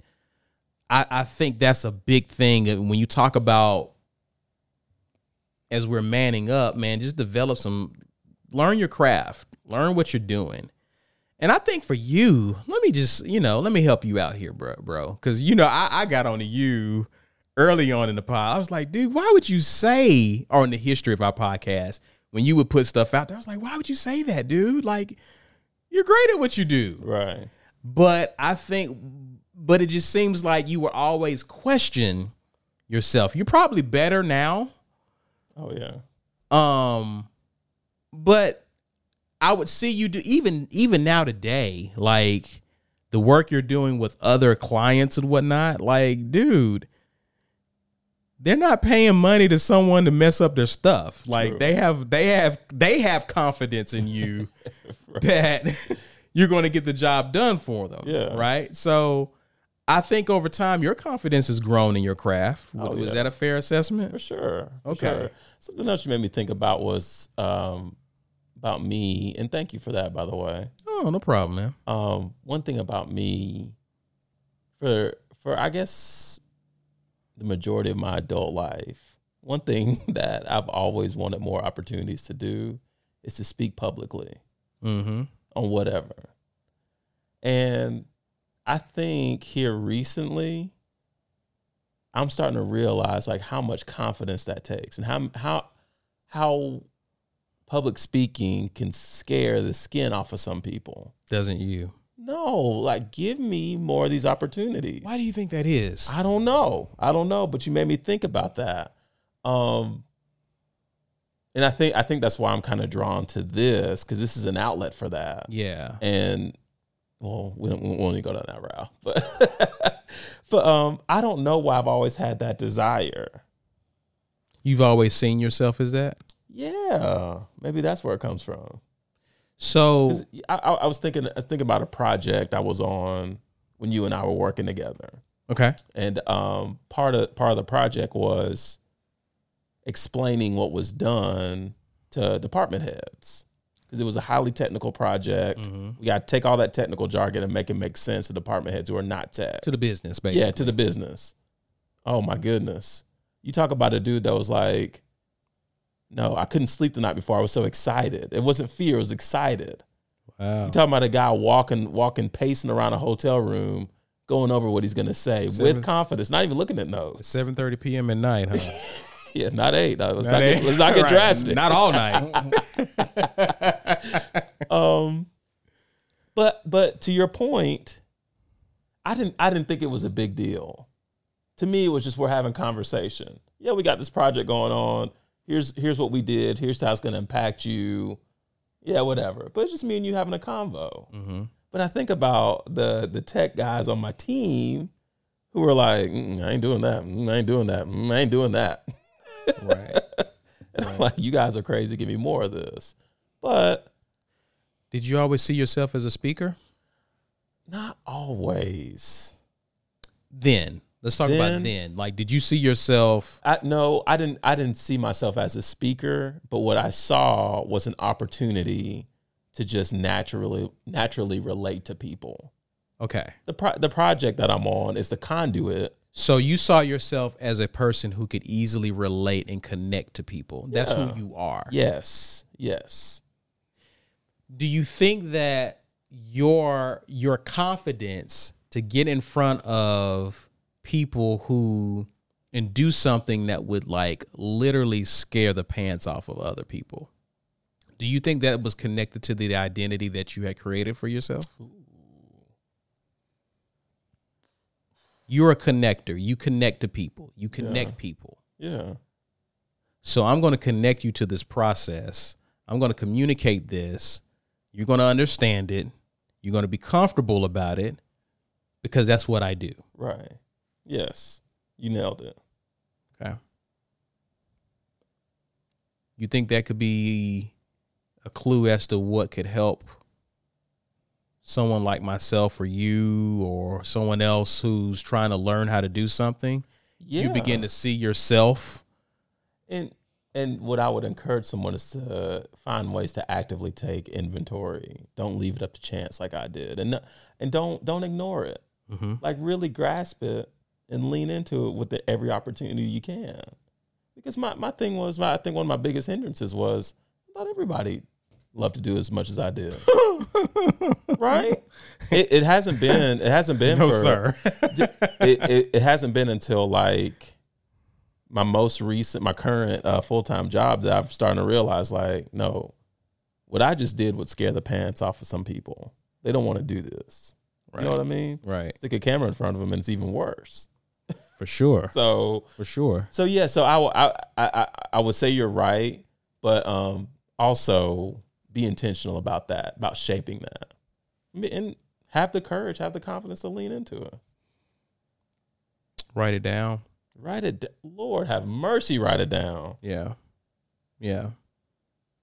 I, I think that's a big thing And when you talk about as we're manning up, man, just develop some learn your craft, learn what you're doing. And I think for you, let me just, you know, let me help you out here, bro, bro. Cause you know, I, I got on to you early on in the pod. I was like, dude, why would you say, or in the history of our podcast, when you would put stuff out there, I was like, why would you say that, dude? Like, you're great at what you do. Right. But I think, but it just seems like you were always question yourself. You're probably better now. Oh yeah. Um, but I would see you do even even now today, like the work you're doing with other clients and whatnot. Like, dude, they're not paying money to someone to mess up their stuff. Like True. they have they have they have confidence in you that you're going to get the job done for them. Yeah. Right. So I think over time your confidence has grown in your craft. Oh, Was yeah. that a fair assessment? For sure. for Okay. sure. Something else you made me think about was um, about me, and thank you for that, by the way. Oh, no problem, man. Um, one thing about me, for for I guess the majority of my adult life, one thing that I've always wanted more opportunities to do is to speak publicly Mm-hmm. on whatever. And I think here recently, I'm starting to realize like how much confidence that takes and how how how public speaking can scare the skin off of some people. Doesn't you? No, like give me more of these opportunities. Why do you think that is? I don't know. I don't know, but you made me think about that. Um and I think I think that's why I'm kind of drawn to this because this is an outlet for that yeah. and well, we don't we even go down that route. But but um, I don't know why I've always had that desire. You've always seen yourself as that. Yeah, maybe that's where it comes from. So I, I, I was thinking I was thinking about a project I was on when you and I were working together, okay. and um, part of part of the project was explaining what was done to department heads because it was a highly technical project. Mm-hmm. We got to take all that technical jargon and make it make sense to department heads who are not tech. To the business, basically. Yeah, to the business. Oh my goodness. You talk about a dude that was like, no, I couldn't sleep the night before. I was so excited. It wasn't fear, it was excited. wow. You talking about a guy walking, walking, pacing around a hotel room, going over what he's gonna say Seven- with confidence, not even looking at notes. Seven thirty p.m. at night, huh? Yeah, not eight. No, let's, Not not get, let's not get Right. drastic. Not all night. um but but to your point i didn't i didn't think it was a big deal. To me it was just we're having conversation. Yeah we got this project going on. Here's here's what we did. Here's how it's going to impact you. Yeah whatever. But it's just me and you having a convo. Mm-hmm. but i think about the the tech guys on my team who were like "Mm, i ain't doing that. Mm, i ain't doing that. Mm, i ain't doing that Right. and i'm like you guys are crazy give me more of this but Did you always see yourself as a speaker? not always Then let's talk about Then- then. Like, did you see yourself? I no, I didn't I didn't see myself as a speaker, but what I saw was an opportunity to just naturally naturally relate to people. Okay. The pro- the project that I'm on is the conduit. So you saw yourself as a person who could easily relate and connect to people. That's Yeah. who you are. Yes. Yes. do you think that your your confidence to get in front of people who and do something that would like literally scare the pants off of other people do you think that was connected to the identity that you had created for yourself you're a connector you connect to people you connect Yeah. people Yeah. so I'm going to connect you to this process. I'm going to communicate this. You're going to understand it. You're going to be comfortable about it because that's what I do. Right. Yes. You nailed it. Okay. You think that could be a clue as to what could help someone like myself or you or someone else who's trying to learn how to do something? Yeah. You begin to see yourself. and and what I would encourage someone is to find ways to actively take inventory. Don't leave it up to chance like I did, and and don't don't ignore it. Mhm. Like really grasp it and lean into it with the, every opportunity you can. Because my my thing was, my, I think one of my biggest hindrances was not everybody loved to do as much as I did. right? It, it hasn't been. It hasn't been. No, for, sir. it, it, it hasn't been until like my most recent, my current uh, full time job that I'm starting to realize, like, no, what I just did would scare the pants off of some people. They don't want to do this. You know what I mean? Right. Stick a camera in front of them, and it's even worse. For sure. So, For sure. so yeah. So I, will- I, I, I, I would say you're right, but um, also be intentional about that, about shaping that, I mean, and have the courage, have the confidence to lean into it. Write it down. Write it. d- Lord have mercy. Write it down. Yeah. Yeah.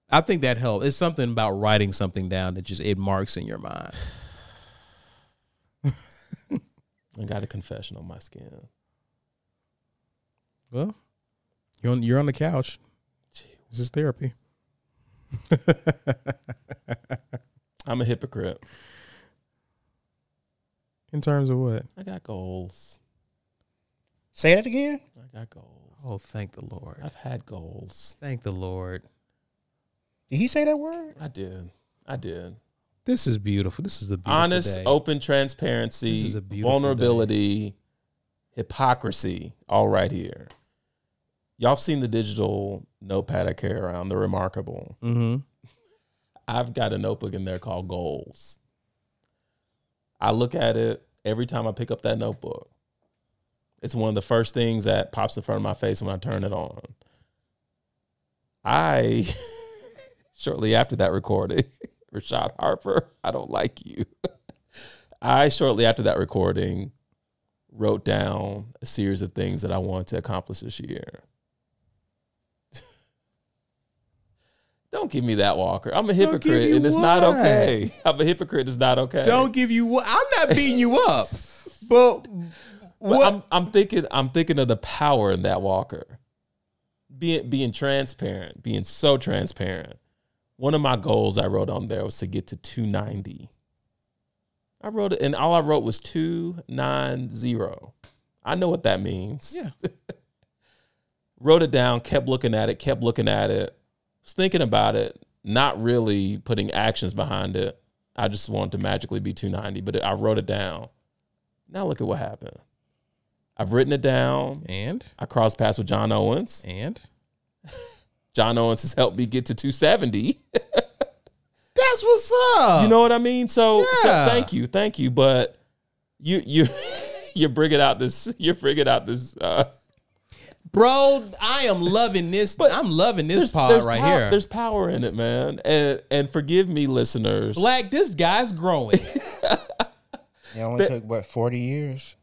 I think that helps. It's something about writing something down that just it marks in your mind. I got a confession on my skin. Well, you're on you're on the couch. This is therapy. I'm a hypocrite. In terms of what? I got goals. Say that again. I got goals. Oh, thank the Lord. I've had goals. Thank the Lord. Did he say that word? I did. I did. This is beautiful. This is a beautiful Honest, day. open transparency, This is a beautiful vulnerability, hypocrisy, all right here. Y'all seen the digital notepad I carry around? They're remarkable. Mm-hmm. I've got a notebook in there called Goals. I look at it every time I pick up that notebook. It's one of the first things that pops in front of my face when I turn it on. I, shortly after that recording, Rashad Harper, I don't like you. I, shortly after that recording, wrote down a series of things that I wanted to accomplish this year. Don't give me that, Walker. I'm a hypocrite, and it's not okay. I'm a hypocrite. It's not okay. Don't give you. what- I'm not beating you up, but But what? I'm I'm thinking I'm thinking of the power in that Walker. Being being transparent, being so transparent. One of my goals I wrote on there was to get to 290. I wrote it, and all I wrote was 290. I know what that means. yeah. Wrote it down, kept looking at it, kept looking at it, was thinking about it, not really putting actions behind it. I just wanted to magically be 290, but I wrote it down. Now look at what happened. I've written it down. And I crossed paths with John Owens. and John Owens has helped me get to 270. that's what's up. you know what I mean? So, so thank you, thank you. But you you you're bringing out this you're bringing out this. Uh, bro. I am loving this. But I'm loving this pod right pow- here. There's power in it, man. And and forgive me, listeners. Black, this guy's growing. It only took what forty years.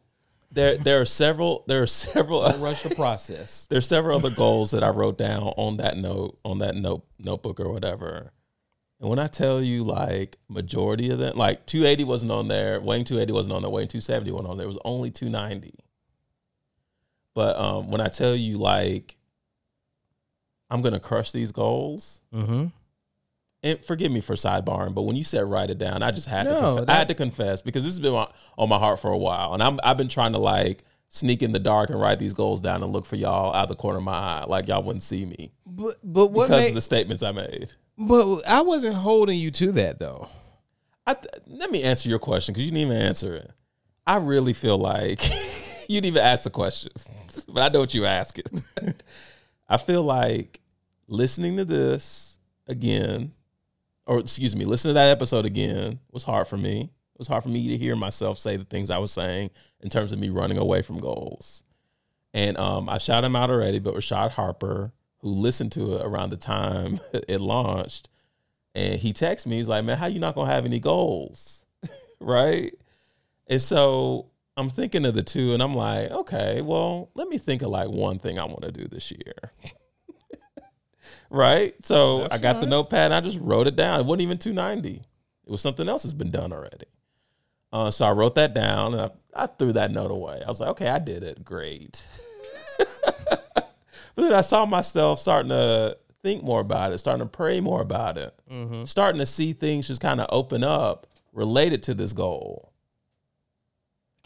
There there are several there are several Don't rush the process. there's several other goals that I wrote down on that note on that note notebook or whatever. And when I tell you like majority of them, like 280 wasn't on there, weighing 280 wasn't on there, weighing 270 wasn't on there. It was only 290. But um, when I tell you like I'm gonna crush these goals, Mm-hmm. and forgive me for sidebarring, but when you said write it down, I just had to No, conf- I had to confess because this has been on, on my heart for a while, and I'm I've been trying to like sneak in the dark and write these goals down and look for y'all out of the corner of my eye, like y'all wouldn't see me But but what because made, of the statements I made. but I wasn't holding you to that though. I th- let me answer your question because you didn't even answer it. I really feel like you didn't even ask the but I know what you asking. I feel like listening to this again, or excuse me, listening to that episode again was hard for me. It was hard for me to hear myself say the things I was saying in terms of me running away from goals. And um, I shouted him out already, but Rashad Harper, who listened to it around the time it launched, and he texted me, he's like, Man, how you not gonna have any goals? right? And so I'm thinking of the two, and I'm like, okay, well, let me think of like one thing I want to do this year. right? So I got the notepad and I just wrote it down. It wasn't even 290. It was something else that's been done already. Uh, so I wrote that down and I, I threw that note away. I was like, okay, I did it. Great. but then I saw myself starting to think more about it, starting to pray more about it, starting to see things just kind of open up related to this goal.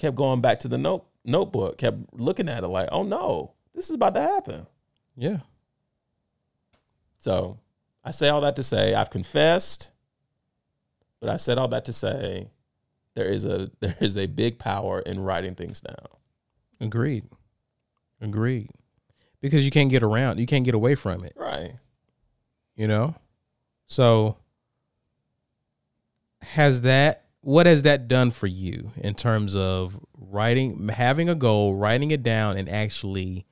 Kept going back to the note notebook, kept looking at it like, oh no, this is about to happen. Yeah. So I say all that to say I've confessed, but I said all that to say there is a there is a big power in writing things down. Agreed. Agreed. because you can't get around, you can't get away from it. Right. You know, so has that what has that done for you in terms of writing, having a goal, writing it down, and actually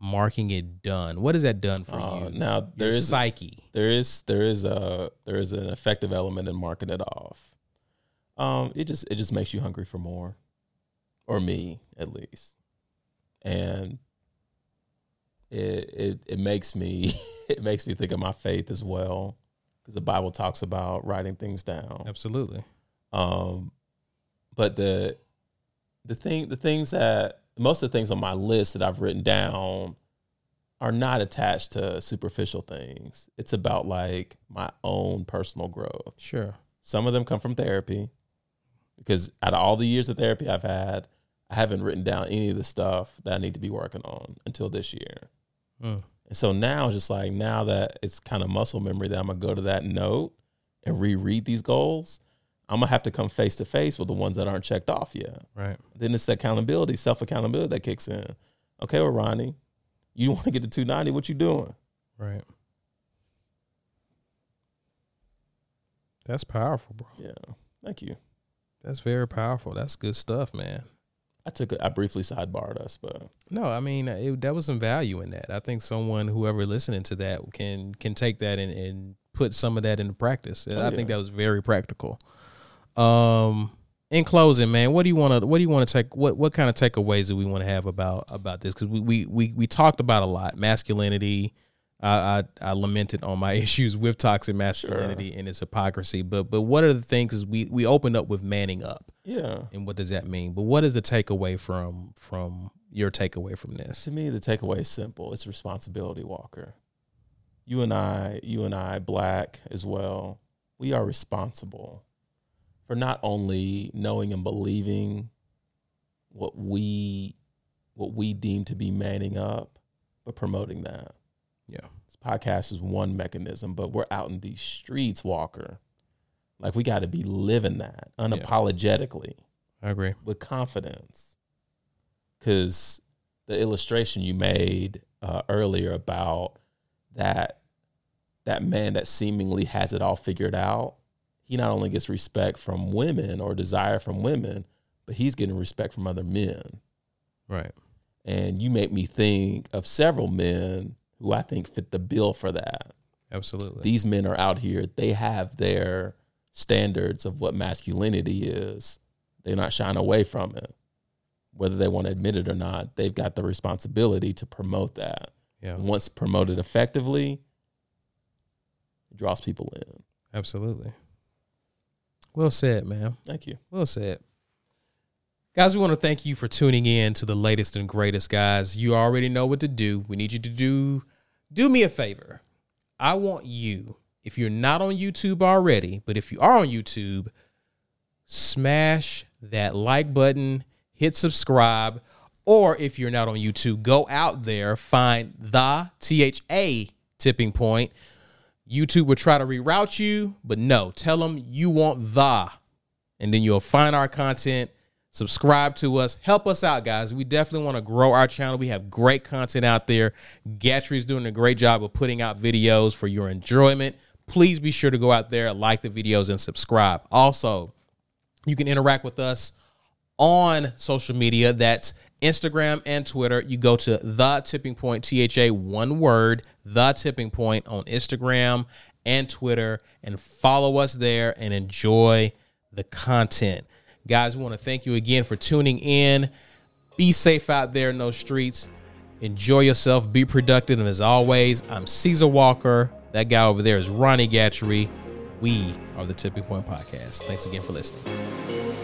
marking it done? What has that done for Uh, you? now there Your is psyche. there is there is a there is an effective element in marking it off. Um, it just it just makes you hungry for more, or me at least, and it it it makes me it makes me think of my faith as well, because the Bible talks about writing things down. Absolutely. Um, but the the thing the things that most of the things on my list that I've written down are not attached to superficial things. It's about like my own personal growth. Sure. Some of them come from therapy because out of all the years of therapy I've had, I haven't written down any of the stuff that I need to be working on until this year. Mm. And so now, just like now that it's kind of muscle memory that I'm gonna go to that note and reread these goals, I'm gonna have to come face to face with the ones that aren't checked off yet. Right. Then it's the accountability, self accountability that kicks in. Okay, well, Ronnie, you want to get to 290? What you doing? Right. That's powerful, bro. Yeah, thank you. That's very powerful. That's good stuff, man. I took a, I briefly sidebarred us, but No, I mean it, that was some value in that. I think someone, whoever listening to that, can can take that and, and put some of that into practice. And Oh, I think that was very practical. Um, in closing, man, what do you want to what do you want to take? What what kind of takeaways do we want to have about about this? Because we, we we we talked about a lot masculinity. I, I I lamented on my issues with toxic masculinity and its hypocrisy. But but what are the things? 'cause we we opened up with manning up, yeah. and what does that mean? But what is the takeaway from from your takeaway from this? To me, the takeaway is simple. It's responsibility, Walker. You and I, you and I, black as well, we are responsible for not only knowing and believing what we what we deem to be manning up, but promoting that. Yeah. This podcast is one mechanism, but we're out in these streets, Walker. Like we got to be living that unapologetically I agree. with confidence because the illustration you made uh, earlier about that that man that seemingly has it all figured out he not only gets respect from women or desire from women but he's getting respect from other men Right. and you make me think of several men who i think fit the bill for that Absolutely. these men are out here they have their standards of what masculinity is they're not shying away from it whether they want to admit it or not they've got the responsibility to promote that yeah. once promoted effectively it draws people in Absolutely. Well said, man. thank you Well said. Guys, we want to thank you for tuning in to the latest and greatest, guys. You already know what to do. We need you to do do me a favor. I want you, if you're not on YouTube already, but if you are on YouTube, smash that like button, hit subscribe, or if you're not on YouTube, go out there, find the THA tipping point. YouTube will try to reroute you, but no, tell them you want the and then you'll find our content. Subscribe to us. Help us out guys. We definitely want to grow our channel. We have great content out there. Gatrey's doing a great job of putting out videos for your enjoyment. Please be sure to go out there like the videos and subscribe. Also you can interact with us on social media. That's instagram and twitter. You go to the tipping point tha one word the tipping point on instagram and twitter and follow us there and enjoy the content. Guys we want to thank you again for tuning in. Be safe out there in those streets. Enjoy yourself be productive and as always i'm caesar walker. That guy over there is ronnie gatrey we are the tipping point podcast. Thanks again for listening